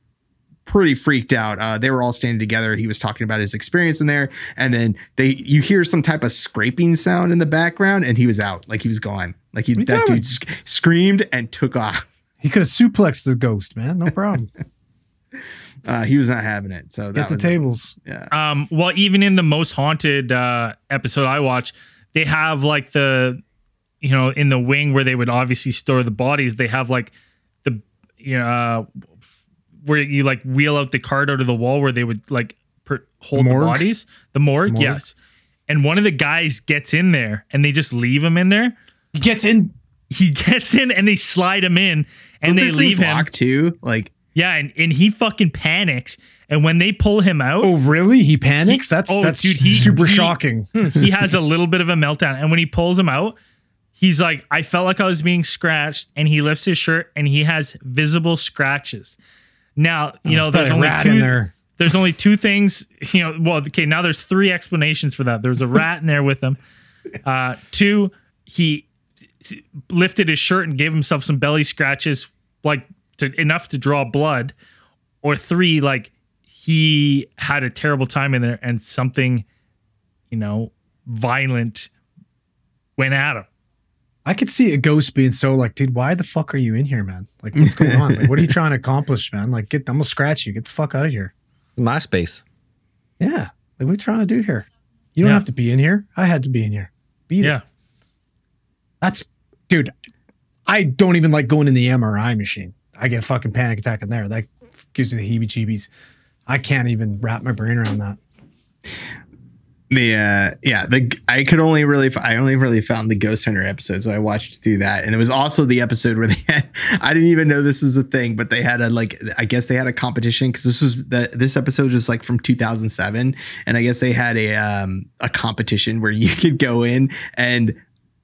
pretty freaked out uh they were all standing together he was talking about his experience in there and then they you hear some type of scraping sound in the background and he was out like he was gone like he that dude sc- screamed and took off He could have suplexed the ghost, man. No problem. uh he was not having it so that Get the was tables. yeah Um, well, even in the most haunted uh, episode I watched, they have like the, you know, in the wing where they would obviously store the bodies. They have like the, you know, uh, where you like wheel out the cart out of the wall where they would like per- hold Morgue? the bodies. The morgue, Morgue? yes. And one of the guys gets in there, and they just leave him in there. He gets in. He gets in, and they slide him in, and Don't they leave him. lock too. Like Yeah, and, and he fucking panics. And when they pull him out, Oh, really? He panics? That's oh, that's dude, he- super he- shocking. he has a little bit of a meltdown. And when he pulls him out, he's like, I felt like I was being scratched. And he lifts his shirt and he has visible scratches. Now, you know, There's there's only two there. there's only two things, you know, well, okay, now there's three explanations for that. There's a rat in there with him. Uh, two, he lifted his shirt and gave himself some belly scratches, like to, enough to draw blood. Or three, like he had a terrible time in there and something, you know, violent went at him. I could see a ghost being so like, dude, why the fuck are you in here, man? Like, what's going on? Like, what are you trying to accomplish, man? Like, get I'm gonna scratch you. Get the fuck out of here. MySpace. Yeah. Like, what are you trying to do here? You don't Yeah. have to be in here. I had to be in here. Be there. Yeah. That's dude. I don't even like going in the MRI machine. I get a fucking panic attack in there. That gives me the heebie-jeebies. I can't even wrap my brain around that. The uh yeah the i could only really i only really found the ghost hunter episode so i watched through that. And it was also the episode where they had i didn't even know this was a thing but they had a like i guess they had a competition because this was the this episode was like from 2007 and i guess they had a um a competition where you could go in and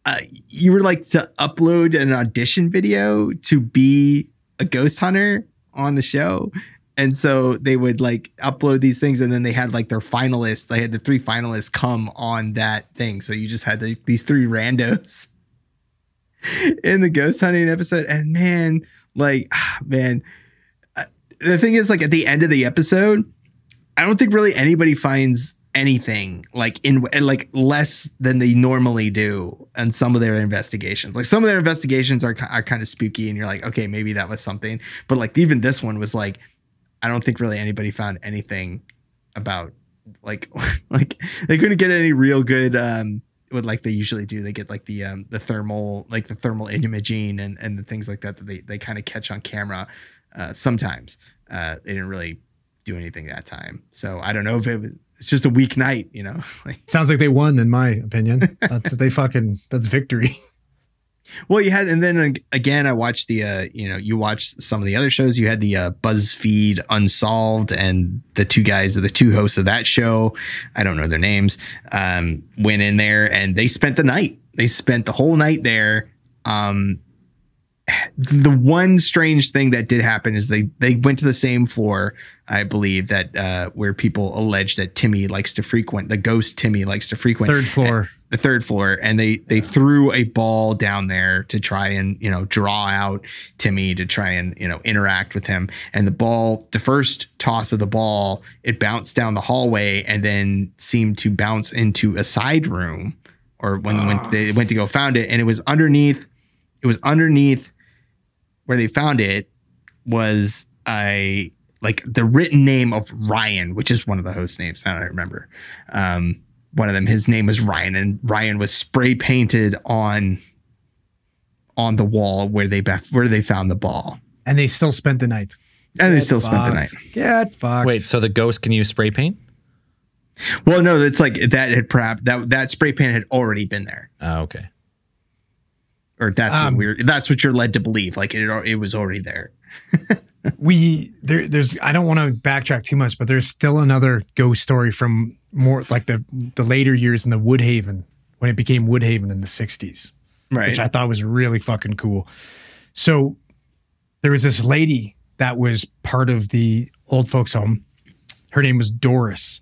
uh, you were like to upload an audition video to be a ghost hunter on the show and so they would like upload these things, and then they had like their finalists. They had the three finalists come on that thing. So you just had the, these three randos in the ghost hunting episode. And man, like, man, uh, the thing is, like, at the end of the episode, I don't think really anybody finds anything like in like less than they normally do on some of their investigations. Like some of their investigations are, are kind of spooky, and you're like, okay, maybe that was something. But like even this one was like, I don't think really anybody found anything about like like they couldn't get any real good um what like they usually do. They get like the um the thermal like the thermal imaging and and the things like that that they they kind of catch on camera uh sometimes. Uh they didn't really do anything that time. So I don't know if it was it's just a weak night, you know. like Sounds like they won, in my opinion. That's they fucking that's victory. Well, you had, and then again, I watched the, uh, you know, you watched some of the other shows. You had the uh, BuzzFeed Unsolved, and the two guys, the two hosts of that show, I don't know their names, um, went in there and they spent the night. They spent the whole night there. Um, the one strange thing that did happen is they they went to the same floor, I believe that uh, where people allege that Timmy likes to frequent, the ghost Timmy likes to frequent. Third floor. the third floor. And they they threw a ball down there to try and you know draw out Timmy to try and you know interact with him. And the ball the first toss of the ball it bounced down the hallway and then seemed to bounce into a side room or when, when they went to go found it. And it was underneath it was underneath where they found it was a like the written name of Ryan, which is one of the host names. Now I remember. Um, one of them, his name was Ryan, and Ryan was spray painted on on the wall where they bef- where they found the ball, And they still spent the night. and they Get still spent the night. fucked. Get fucked. Wait, so the ghost can use spray paint? Well, no, it's like that had perhaps that that spray paint had already been there, Oh, okay. Or that's Um, what we're that's what you're led to believe. Like it it was already there. we there there's I don't want to backtrack too much, but there's still another ghost story from more like the the later years in the Woodhaven when it became Woodhaven in the 60s. Right. which I thought was really fucking cool. So there was this lady that was part of the old folks home. Her name was Doris.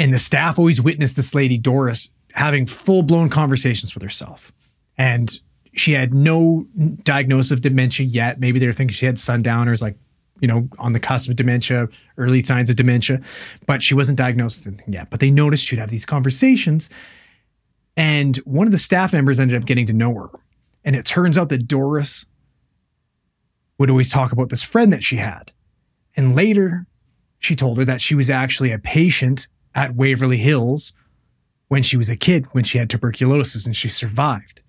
And the staff always witnessed this lady, Doris, having full blown conversations with herself. And she had no diagnosis of dementia yet. Maybe they were thinking she had sundowners, like, you know, on the cusp of dementia, early signs of dementia, but she wasn't diagnosed with anything yet. But they noticed she'd have these conversations. And one of the staff members ended up getting to know her. And it turns out that Doris would always talk about this friend that she had. And later, she told her that she was actually a patient at Waverly Hills when she was a kid, when she had tuberculosis and she survived.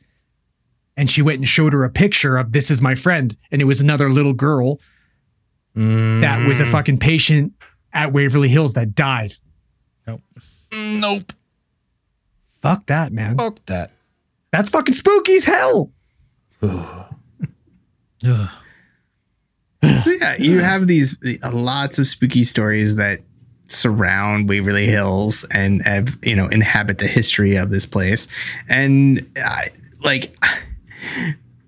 And she went and showed her a picture of this is my friend. And it was another little girl that was a fucking patient at Waverly Hills that died. Nope. Nope. Fuck that, man. Fuck that. That's fucking spooky as hell. So yeah, you have these uh, lots of spooky stories that surround Waverly Hills and have, you know inhabit the history of this place, and I, like.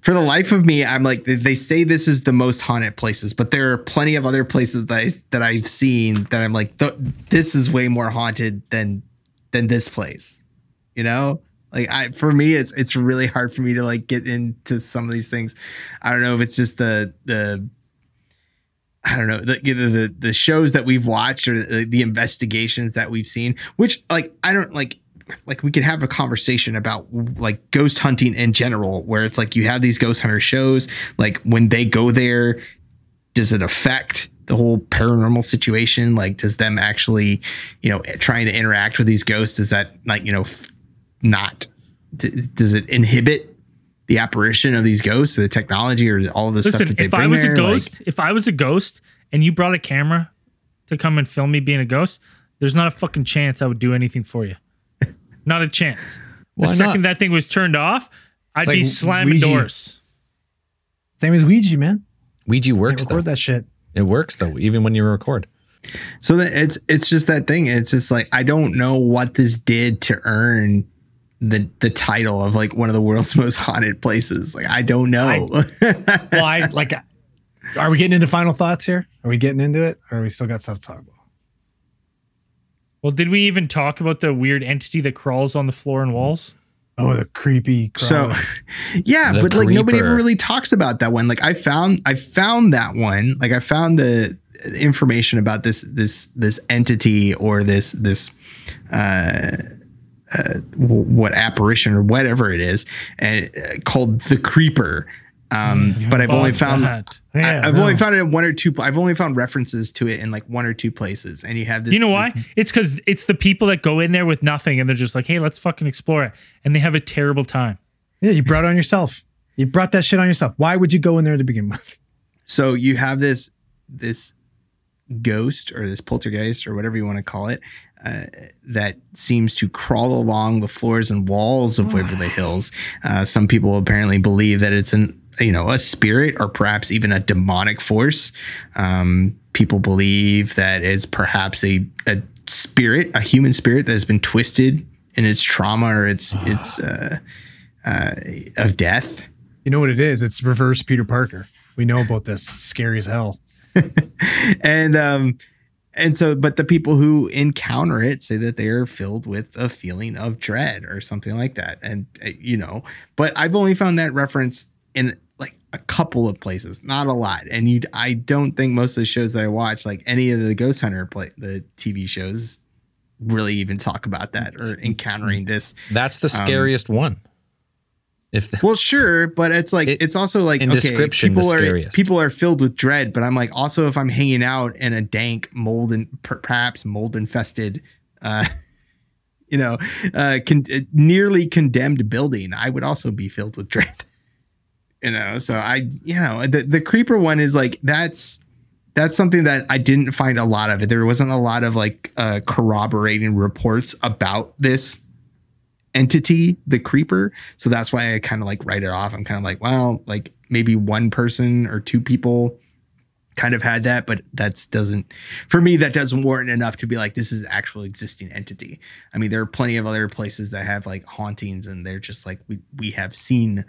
For the life of me, I'm like they say this is the most haunted places, but there are plenty of other places that I that I've seen that I'm like th- this is way more haunted than than this place. You know, like I for me, it's it's really hard for me to like get into some of these things. I don't know if it's just the the I don't know the the the shows that we've watched or the, the investigations that we've seen, which like I don't like like we could have a conversation about like ghost hunting in general where it's like you have these ghost hunter shows like when they go there does it affect the whole paranormal situation like does them actually you know trying to interact with these ghosts is that like you know not does it inhibit the apparition of these ghosts the technology or all the stuff Listen, that they if I was a ghost, Like, if I was a ghost and you brought a camera to come and film me being a ghost, there's not a fucking chance I would do anything for you. Not a chance. The second not? that thing was turned off, I'd like be slamming Ouija. doors. Same as Ouija, man. Ouija Can't works though. record that shit. It works though, even when you record. So that it's it's just that thing. It's just like I don't know what this did to earn the the title of like one of the world's most haunted places. Like I don't know. Well, I like. Are we getting into final thoughts here? Are we getting into it, or are we still got stuff to talk about? Well, did we even talk about the weird entity that crawls on the floor and walls? Oh, the creepy. so yeah, The but like nobody ever really talks about that one. Like I found I found that one. Like I found the information about this this this entity or this this uh, uh what apparition or whatever it is and uh, called the creeper. Um, but I've only found that. Yeah, I, have no. only found it in one or two. I've only found references to it in like one or two places, and you have this. You know this- why? It's because it's the people that go in there with nothing and they're just like, hey, let's fucking explore it. And they have a terrible time. yeah, you brought it on yourself. You brought that shit on yourself. Why would you go in there to begin with? So you have this this ghost or this poltergeist or whatever you want to call it uh, that seems to crawl along the floors and walls of Waverly Hills. Uh, some people apparently believe that it's an you know a spirit or perhaps even a demonic force. Um, people believe that it's perhaps a a spirit, a human spirit that has been twisted in its trauma or its its uh, uh, of death. You know what it is? It's reverse Peter Parker. We know about this. It's scary as hell. and um and so but the people who encounter it say that they are filled with a feeling of dread or something like that and uh, you know but i've only found that reference in like a couple of places not a lot and you i don't think most of the shows that i watch like any of the ghost hunter play the tv shows really even talk about that or encountering this That's the scariest one. If Well, sure, but it's like It- it's also like in okay, description, people are people are filled with dread, but I'm like also if I'm hanging out in a dank mold and per- perhaps mold infested, uh, you know, uh, con- uh, nearly condemned building, I would also be filled with dread. You know, so I you know the the creeper one is like that's that's something that I didn't find a lot of it. There wasn't a lot of like uh, corroborating reports about this entity, the creeper. So that's why I kind of like write it off. I'm kind of like, well, like maybe one person or two people kind of had that, but that's doesn't for me that doesn't warrant enough to be like this is an actual existing entity. I mean, there are plenty of other places that have like hauntings and they're just like we we have seen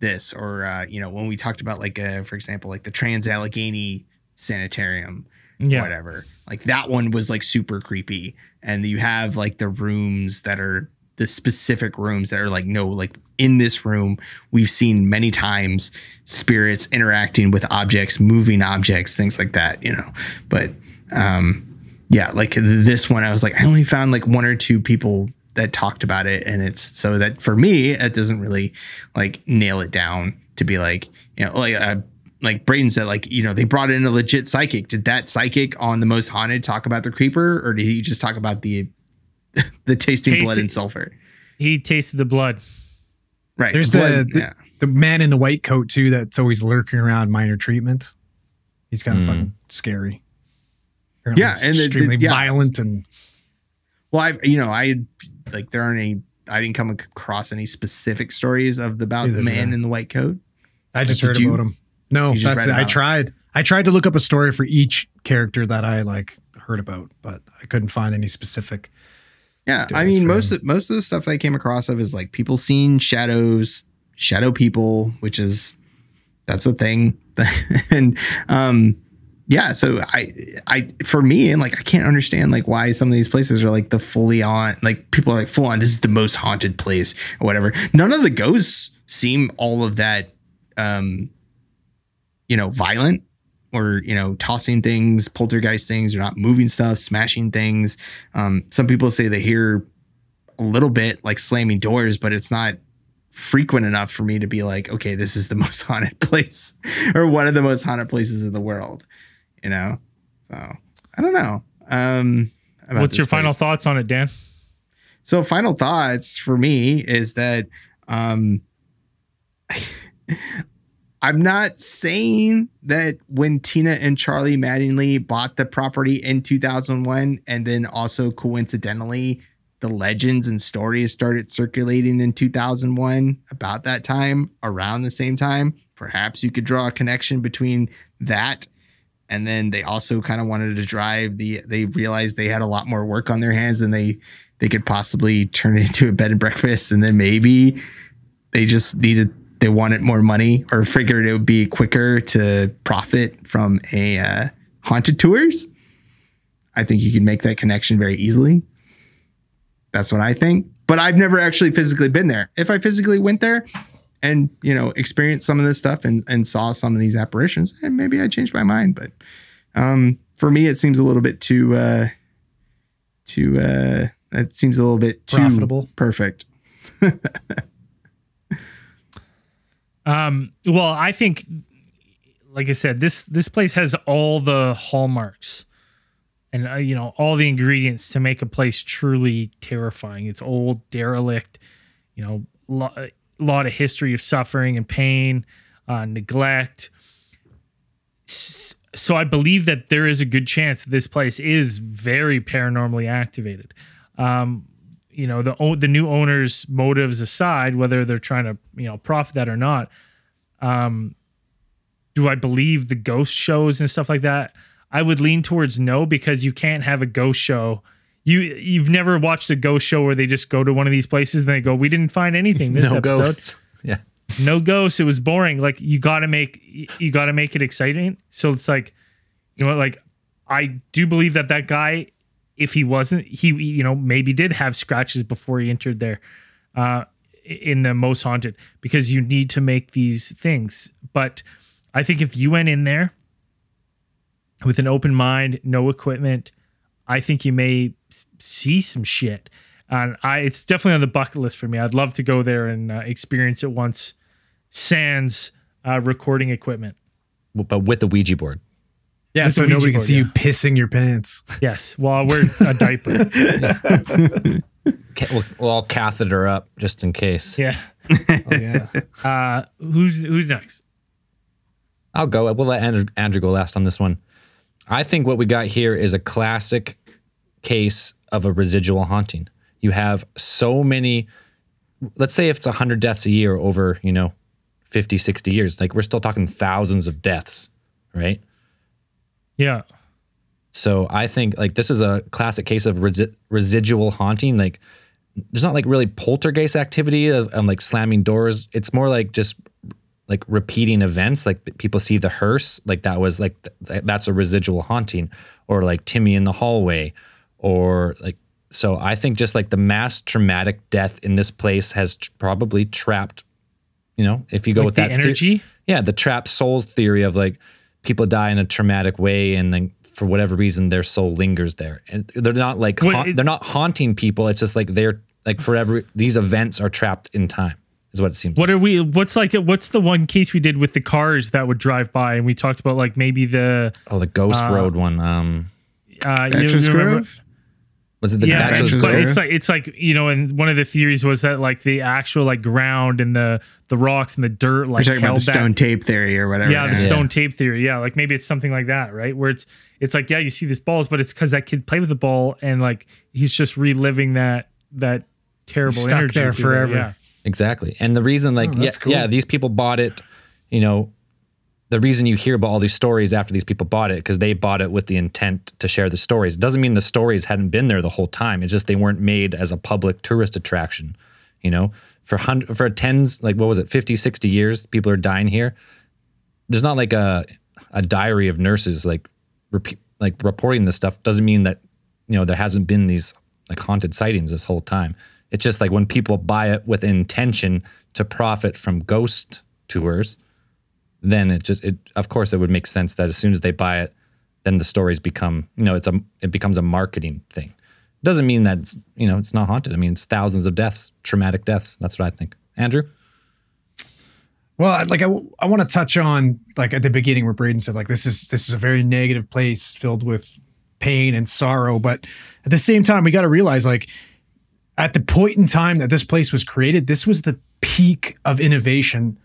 this or uh, you know, when we talked about like uh, for example, like the Trans Allegheny Sanitarium Yeah. whatever. Like that one was like super creepy. And you have like the rooms that are the specific rooms that are like, no, like in this room, we've seen many times spirits interacting with objects, moving objects, things like that, you know. But um yeah, like this one, I was like, I only found like one or two people that talked about it. And it's so that for me, it doesn't really like nail it down to be like, you know, like uh, like Braden said, like, you know, they brought in a legit psychic. Did that psychic on the most haunted talk about the creeper, or did he just talk about the the tasting blood and sulfur? He tasted the blood. Right. There's blood, the, the yeah. the man in the white coat too that's always lurking around minor treatment. He's kind of fucking scary. Apparently Yeah, he's and the- the- extremely yeah. violent and Well, I you know, I like there aren't any I didn't come across any specific stories of the about Neither the man in the white coat. I just Did heard you- about him. No, that's it. I tried. I tried to look up a story for each character that I like heard about, but I couldn't find any specific. Yeah, I mean most him. of, most of the stuff I came across of is like people seeing shadows, shadow people, which is that's a thing. and um yeah, so I I for me and like I can't understand like why some of these places are like the fully on like people are like full on this is the most haunted place or whatever. None of the ghosts seem all of that um you know violent or you know tossing things poltergeist things or not moving stuff smashing things um, some people say they hear a little bit like slamming doors but it's not frequent enough for me to be like okay this is the most haunted place or one of the most haunted places in the world you know so i don't know um What's your this final thoughts on it, Dan? So final thoughts for me is that um I'm not saying that when Tina and Charlie Mattingly bought the property in 2001 and then also coincidentally the legends and stories started circulating in 2001 about that time around the same time perhaps you could draw a connection between that and then they also kind of wanted to drive the they realized they had a lot more work on their hands than they they could possibly turn it into a bed and breakfast. And then maybe they just needed they wanted more money or figured it would be quicker to profit from a uh, haunted tours. I think you can make that connection very easily. That's what i think. But i've never actually physically been there. If i physically went there and you know experienced some of this stuff and, and saw some of these apparitions and maybe i changed my mind but um for me it seems a little bit too uh too uh it seems a little bit too Profitable. perfect Um, well, I think, like I said, this this place has all the hallmarks, and uh, you know all the ingredients to make a place truly terrifying. It's old, derelict, you know, lo- a lot of history of suffering and pain, uh, neglect. So I believe that there is a good chance that this place is very paranormally activated. Um, you know the the new owners' motives aside, whether they're trying to you know profit that or not, um, do I believe the ghost shows and stuff like that? I would lean towards no because you can't have a ghost show. You you've never watched a ghost show where they just go to one of these places and they go, we didn't find anything this no episode. ghosts. Yeah. No ghosts. It was boring. Like you got to make you got to make it exciting. So it's like, you know what? Like I do believe that that guy, if he wasn't, he you know maybe did have scratches before he entered there, uh, in the most haunted because you need to make these things. But I think if you went in there with an open mind, no equipment, I think you may see some shit. And I, it's definitely on the bucket list for me. I'd love to go there and uh, experience it once. Sans uh, recording equipment. But with the Ouija board. Yeah, With so the Ouija nobody can board, see you pissing your pants. Yes, well, I wear a diaper. Ca- We'll, we'll all catheter up just in case. Yeah. Oh yeah. Uh, who's who's next? I'll go. We'll let Andrew, Andrew go last on this one. I think what we got here is a classic case of a residual haunting. You have so many, let's say if it's 100 deaths a year over, you know, 50, 60 years, like we're still talking thousands of deaths, right? Yeah. So I think like this is a classic case of resi- residual haunting. Like there's not like really poltergeist activity of, of like slamming doors. It's more like just like repeating events. Like people see the hearse, like that was like th- that's a residual haunting, or like Timmy in the hallway, or like so. I think just like the mass traumatic death in this place has tr- probably trapped. You know, if you go Like with the that the- energy? yeah, the trapped souls theory of like people die in a traumatic way and then for whatever reason their soul lingers there. And they're not like haunt- it- they're not haunting people. It's just like they're like forever these events are trapped in time. Is what it seems. What are we? What's like? What's the one case we did with the cars that would drive by, and we talked about like maybe the. Oh, the Ghost Road one. Um uh, you- you remember- was it the yeah, Bachelor's but Grove? it's like it's like you know, and one of the theories was that like the actual like ground and the the rocks and the dirt like We're talking about held the that stone tape theory or whatever. yeah, the Yeah. stone tape theory. Yeah, like maybe it's something like that, right? Where it's it's like yeah, you see these balls, but it's because that kid played with the ball and like he's just reliving that that terrible Stuck energy there forever. Yeah, Exactly. And the reason, like, Oh, yeah, cool. yeah, these people bought it, you know, the reason you hear about all these stories after these people bought it because they bought it with the intent to share the stories. It doesn't mean the stories hadn't been there the whole time. It's just they weren't made as a public tourist attraction. You know, for hundred, for tens, like what was it, 50, 60 years, people are dying here. There's not like a a diary of nurses like repeat, like reporting this stuff. Doesn't mean that you know there hasn't been these like haunted sightings this whole time. It's just like when people buy it with intention to profit from ghost tours then it just it of course it would make sense that as soon as they buy it then the stories become you know it's a it becomes a marketing thing. It doesn't mean that it's you know it's not haunted. I mean it's thousands of deaths traumatic deaths. That's what i think. Andrew? Well, like I, I want to touch on like at the beginning where Braden said like this is this is a very negative place filled with pain and sorrow, but at the same time we got to realize like at the point in time that this place was created, this was the peak of innovation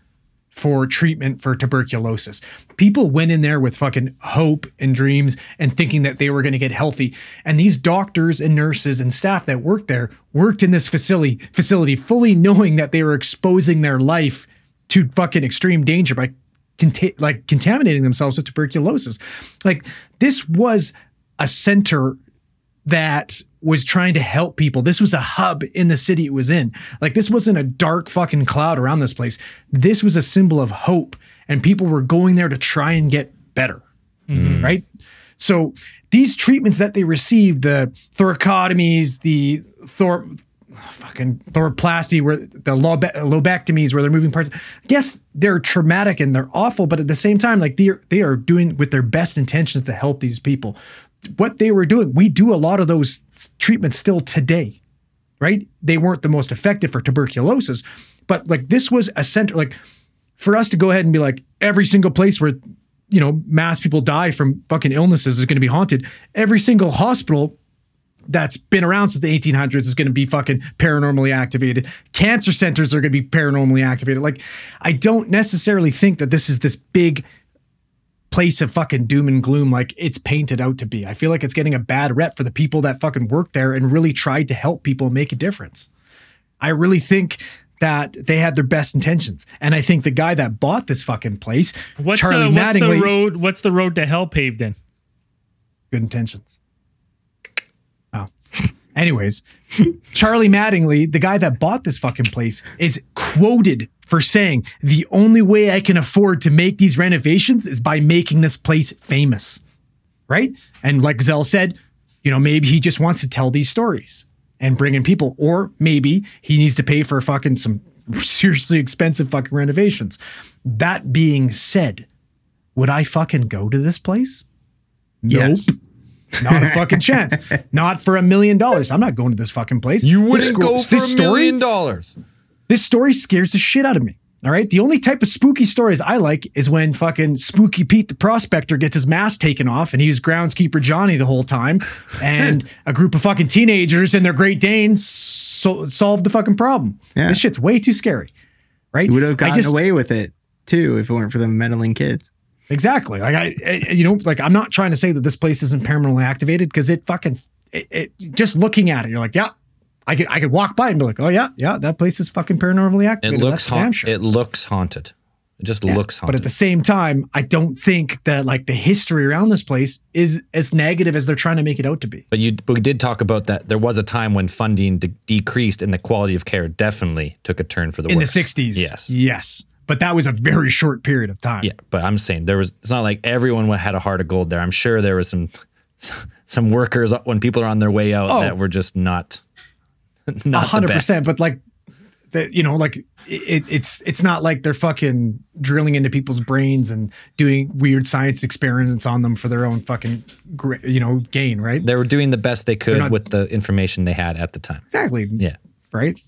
for treatment for tuberculosis. People went in there with fucking hope and dreams and thinking that they were going to get healthy. And these doctors and nurses and staff that worked there worked in this facility facility fully knowing that they were exposing their life to fucking extreme danger by conta- like contaminating themselves with tuberculosis. Like this was a center that was trying to help people. This was a hub in the city it was in. Like this wasn't a dark fucking cloud around this place. This was a symbol of hope and people were going there to try and get better. Mm-hmm. Right? So these treatments that they received, the thoracotomies, the thor fucking thoroplasty where the lobe- lobectomies where they're moving parts yes they're traumatic and they're awful but at the same time like they are, they are doing with their best intentions to help these people what they were doing we do a lot of those treatments still today right they weren't the most effective for tuberculosis but like this was a center like for us to go ahead and be like every single place where you know mass people die from fucking illnesses is going to be haunted every single hospital that's been around since the 1800s is going to be fucking paranormally activated. Cancer centers are going to be paranormally activated. Like, I don't necessarily think that this is this big place of fucking doom and gloom like it's painted out to be. I feel like it's getting a bad rep for the people that fucking work there and really tried to help people make a difference. I really think that they had their best intentions. And I think the guy that bought this fucking place, What's, Charlie the, what's the Mattingly, road? What's the road to hell paved in? good intentions. Oh. Anyways, Charlie Mattingly, the guy that bought this fucking place, is quoted for saying, The only way I can afford to make these renovations is by making this place famous. Right? And like Zell said, you know, maybe he just wants to tell these stories and bring in people, or maybe he needs to pay for fucking some seriously expensive fucking renovations. That being said, would I fucking go to this place? Yes. Not a fucking chance. Not for a million dollars. I'm not going to this fucking place. you wouldn't go for a million dollars This story scares the shit out of me. All right. The only type of spooky stories I like is when fucking Spooky Pete the prospector gets his mask taken off and he was groundskeeper Johnny the whole time, and a group of fucking teenagers and their Great Danes so- solved the fucking problem. Yeah. This shit's way too scary. Right? You would have gotten just- away with it too if it weren't for the meddling kids. Exactly. Like I, I- you know, like I'm not trying to say that this place isn't permanently activated because it fucking, it, it, just looking at it, you're like, yeah, I could, I could walk by and be like, oh yeah, yeah, that place is fucking paranormally activated. it looks haunted sure. it looks haunted it just looks haunted But at the same time, I don't think that like the history around this place is as negative as they're trying to make it out to be. But you, but we did talk about that. There was a time when funding de- decreased, and the quality of care definitely took a turn for the In worse. In the 60s. Yes. Yes. But that was a very short period of time. Yeah, but I'm saying there was. It's not like everyone had a heart of gold there. I'm sure there was some some workers when people are on their way out Oh. that were just not not hundred percent. But like, the, you know, like it, it's it's not like they're fucking drilling into people's brains and doing weird science experiments on them for their own fucking, you know, gain, right? They were doing the best they could not- with the information they had at the time. Exactly. Yeah. Right.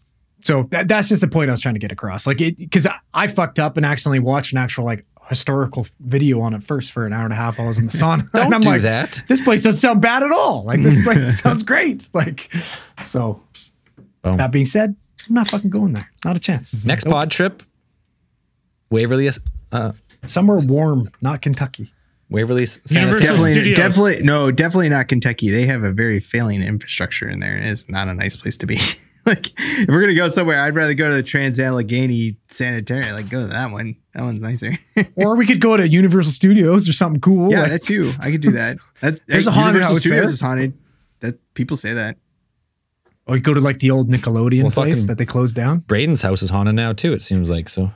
So that, that's just the point I was trying to get across. Like it, because I, I fucked up and accidentally watched an actual like historical video on it first for an hour and a half while I was in the sauna. Don't and I'm do like, that. This place doesn't sound bad at all. Like this place sounds great. Like, so Boom. that being said, I'm not fucking going there. Not a chance. Next pod trip, Waverly, uh, Somewhere warm, not Kentucky. Waverly Sanitarium. Universal Definitely, Studios. definitely, no, definitely not Kentucky. They have a very failing infrastructure in there. It's not a nice place to be. like if we're gonna go somewhere, I'd rather go to the Trans Allegheny Sanitarium. Like go to that one. That one's nicer. Or we could go to Universal Studios or something cool. yeah, like- that too. I could do that. That's There's hey, a haunted Universal house Studios there. is haunted. That people say that. or you go to like the old Nickelodeon Well, place that they closed down. Braden's house is haunted now too. It seems like so.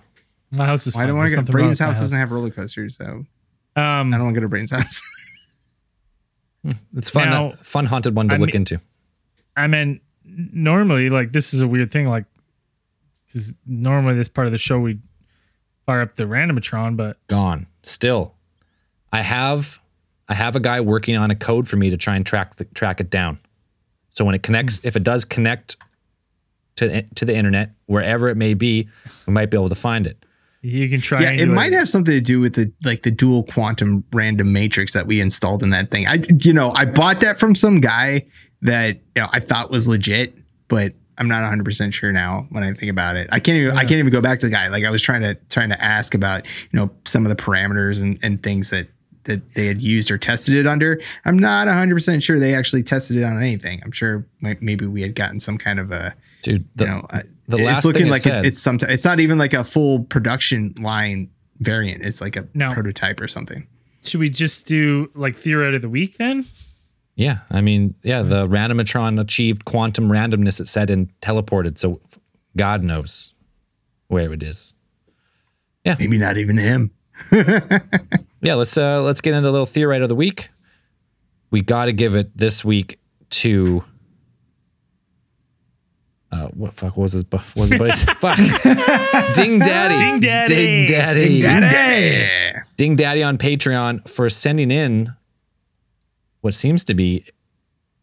My house is. Well, I don't want to go. nothing wrong Braden's with my house doesn't have roller coasters, so Um, I don't want to go to Braden's house. It's fun, Now- fun haunted one to I look mean- into. I mean, normally, like this is a weird thing, like because normally this part of the show we fire up the randomatron, but Gone. Still, I have, I have a guy working on a code for me to try and track the, track it down. So when it connects, Hmm. if it does connect to to the internet, wherever it may be, we might be able to find it. you can try. yeah, it might have something to do with the like the dual quantum random matrix that we installed in that thing. I you know I bought that from some guy that you know I thought was legit, but I'm not 100 percent sure now when I think about it. I can't even I can't even go back to the guy. Like I was trying to trying to ask about you know some of the parameters and and things that that they had used or tested it under. I'm not 100 percent sure they actually tested it on anything. I'm sure maybe we had gotten some kind of a Dude, the, you know, I- the it's last looking thing like said- it's, it's some. It's not even like a full production line variant. It's like a No. prototype or something. Should we just do like theory of the week then? Yeah, I mean, yeah, the randomatron achieved quantum randomness. It said and teleported. So God knows where it is. Yeah, maybe not even him. Yeah, let's uh let's get into a little theorite of the week. We got to give it this week to uh what fuck was his buff was it fuck Ding Daddy Ding Daddy. Ding Daddy Daddy. Ding Daddy on Patreon for sending in what seems to be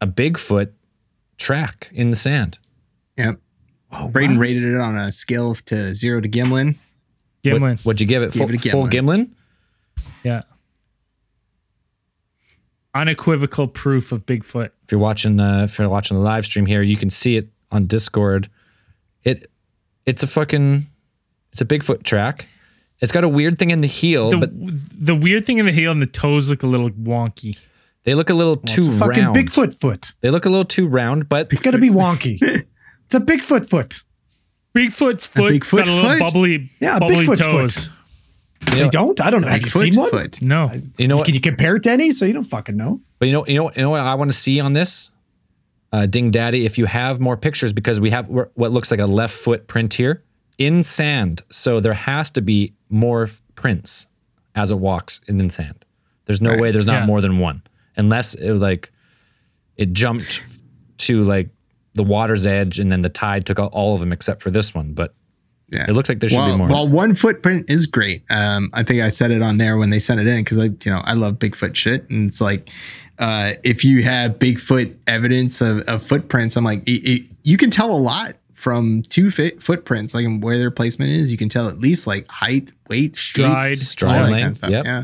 a Bigfoot track in the sand. Yep. Braden rated it on a scale of to zero to Gimlin. Gimlin. What, would you give it? Give Full, it a full Gimlin? yeah. Unequivocal proof of Bigfoot. if you're watching uh, if you're watching the live stream here, you can see it on Discord. It it's a fucking it's a Bigfoot track. It's got a weird thing in the heel, The, but the weird thing in the heel and the toes look a little wonky. They look a little too It's a fucking round. Bigfoot foot. They look a little too round, but It's gotta be wonky. it's a Bigfoot foot. Bigfoot's foot Bigfoot got a little foot? bubbly, Yeah, a bubbly Bigfoot's toes. foot. They don't. I don't know. Have you seen one? foot. No, you know what? Can you compare it to any? So you don't fucking know. But you know, you know, you know what I want to see on this, uh, Ding Daddy. If you have more pictures, because we have what looks like a left foot print here in sand, so there has to be more prints as it walks in the sand. There's no way there's not Yeah. more than one, unless it was like it jumped to like the water's edge, and then the tide took out all of them except for this one. But Yeah. It looks like there should well, be more. Well, one footprint is great. Um, I think I said it on there when they sent it in because I, you know, I love Bigfoot shit, and it's like, uh, if you have Bigfoot evidence of, of footprints, I'm like, it, it, you can tell a lot from two fit footprints, like where their placement is. You can tell at least like height, weight, Stride. Stride that kind of length, stuff. yep. Yeah,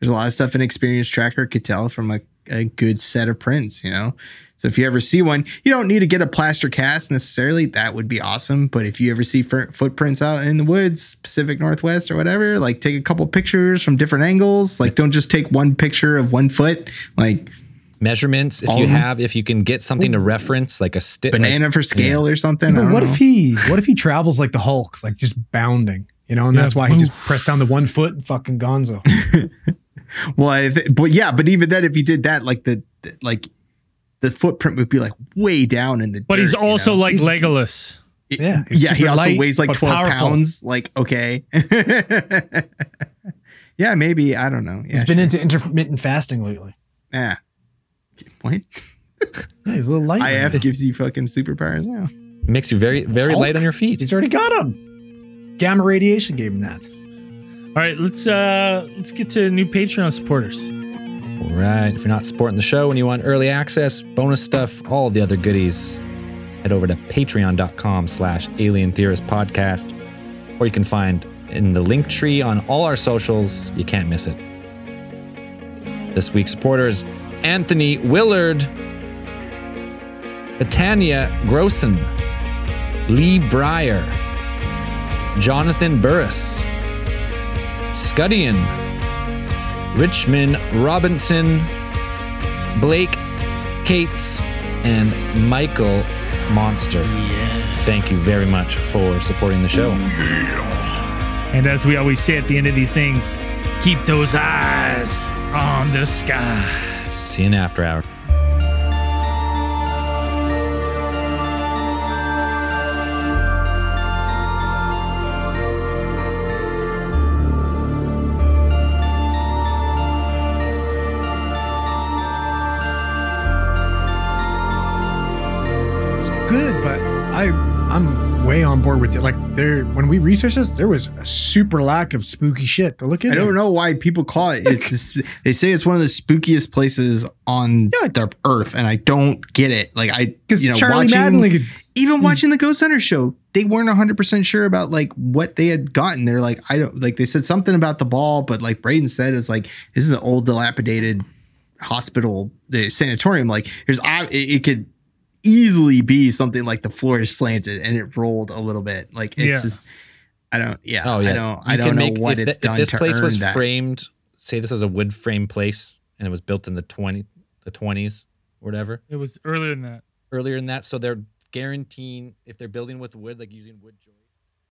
there's a lot of stuff an experienced tracker could tell from a, a good set of prints. You know. So if you ever see one, you don't need to get a plaster cast necessarily. That would be awesome. But if you ever see fir- footprints out in the woods, Pacific Northwest or whatever, like take a couple pictures from different angles. Like don't just take one picture of one foot. Like measurements, if All you have, if you can get something to reference, like a stick, banana for scale or something. I But what know. if he what if he travels like the Hulk, like just bounding? You know, and Yeah, that's why he move. just pressed down the one foot and fucking gonzo. Well, I th- but yeah, but even then, if he did that, like the, the- like the footprint would be like way down in the. but he's dirt, you also know? like He's- Legolas. Yeah, yeah. He also light, weighs like twelve powerful. pounds. Like okay. yeah, maybe I don't know. Yeah, He's been into intermittent fasting lately. yeah. What? Yeah, he's a little light. IF gives you fucking superpowers now. makes you very, very Hulk? light on your feet. He's already got him. Gamma radiation gave him that. All right, let's uh let's get to new Patreon supporters. All right. If you're not supporting the show and you want early access, bonus stuff, all the other goodies, head over to patreon.com slash alien theorist podcast, or you can find in the link tree on all our socials. You can't miss it. This week's supporters Anthony Willard, Betania Grossen, Lee Breyer, Jonathan Burris, Scudian, Richmond Robinson, Blake Cates, and Michael monster. Thank you very much for supporting the show. And as we always say at the end of these things, keep those eyes on the sky. See you in after hour. I I'm way on board with it. Like there when we researched this, there was a super lack of spooky shit to look into. I don't know why people call it. This, they say it's one of the spookiest places on yeah. the earth, and I don't get it. Like I, because you know, Charlie watching, Madden, like, even watching the Ghost Hunter show, they weren't 100 percent sure about like what they had gotten. They're like, I don't like. They said something about the ball, but like Braden said, it's like this is an old, dilapidated hospital, the sanatorium. Like there's, I- it, it could easily be something like the floor is slanted and it rolled a little bit. Like it's Yeah. just. I don't. Yeah. Oh yeah, I don't. I don't can know make- what if it's the- done If this to place earn was that. framed, say this is a wood frame place, and it was built in the twenty, the twenties, whatever. It was earlier than that. Earlier than that, so they're guaranteeing if they're building with wood, like using wood joists.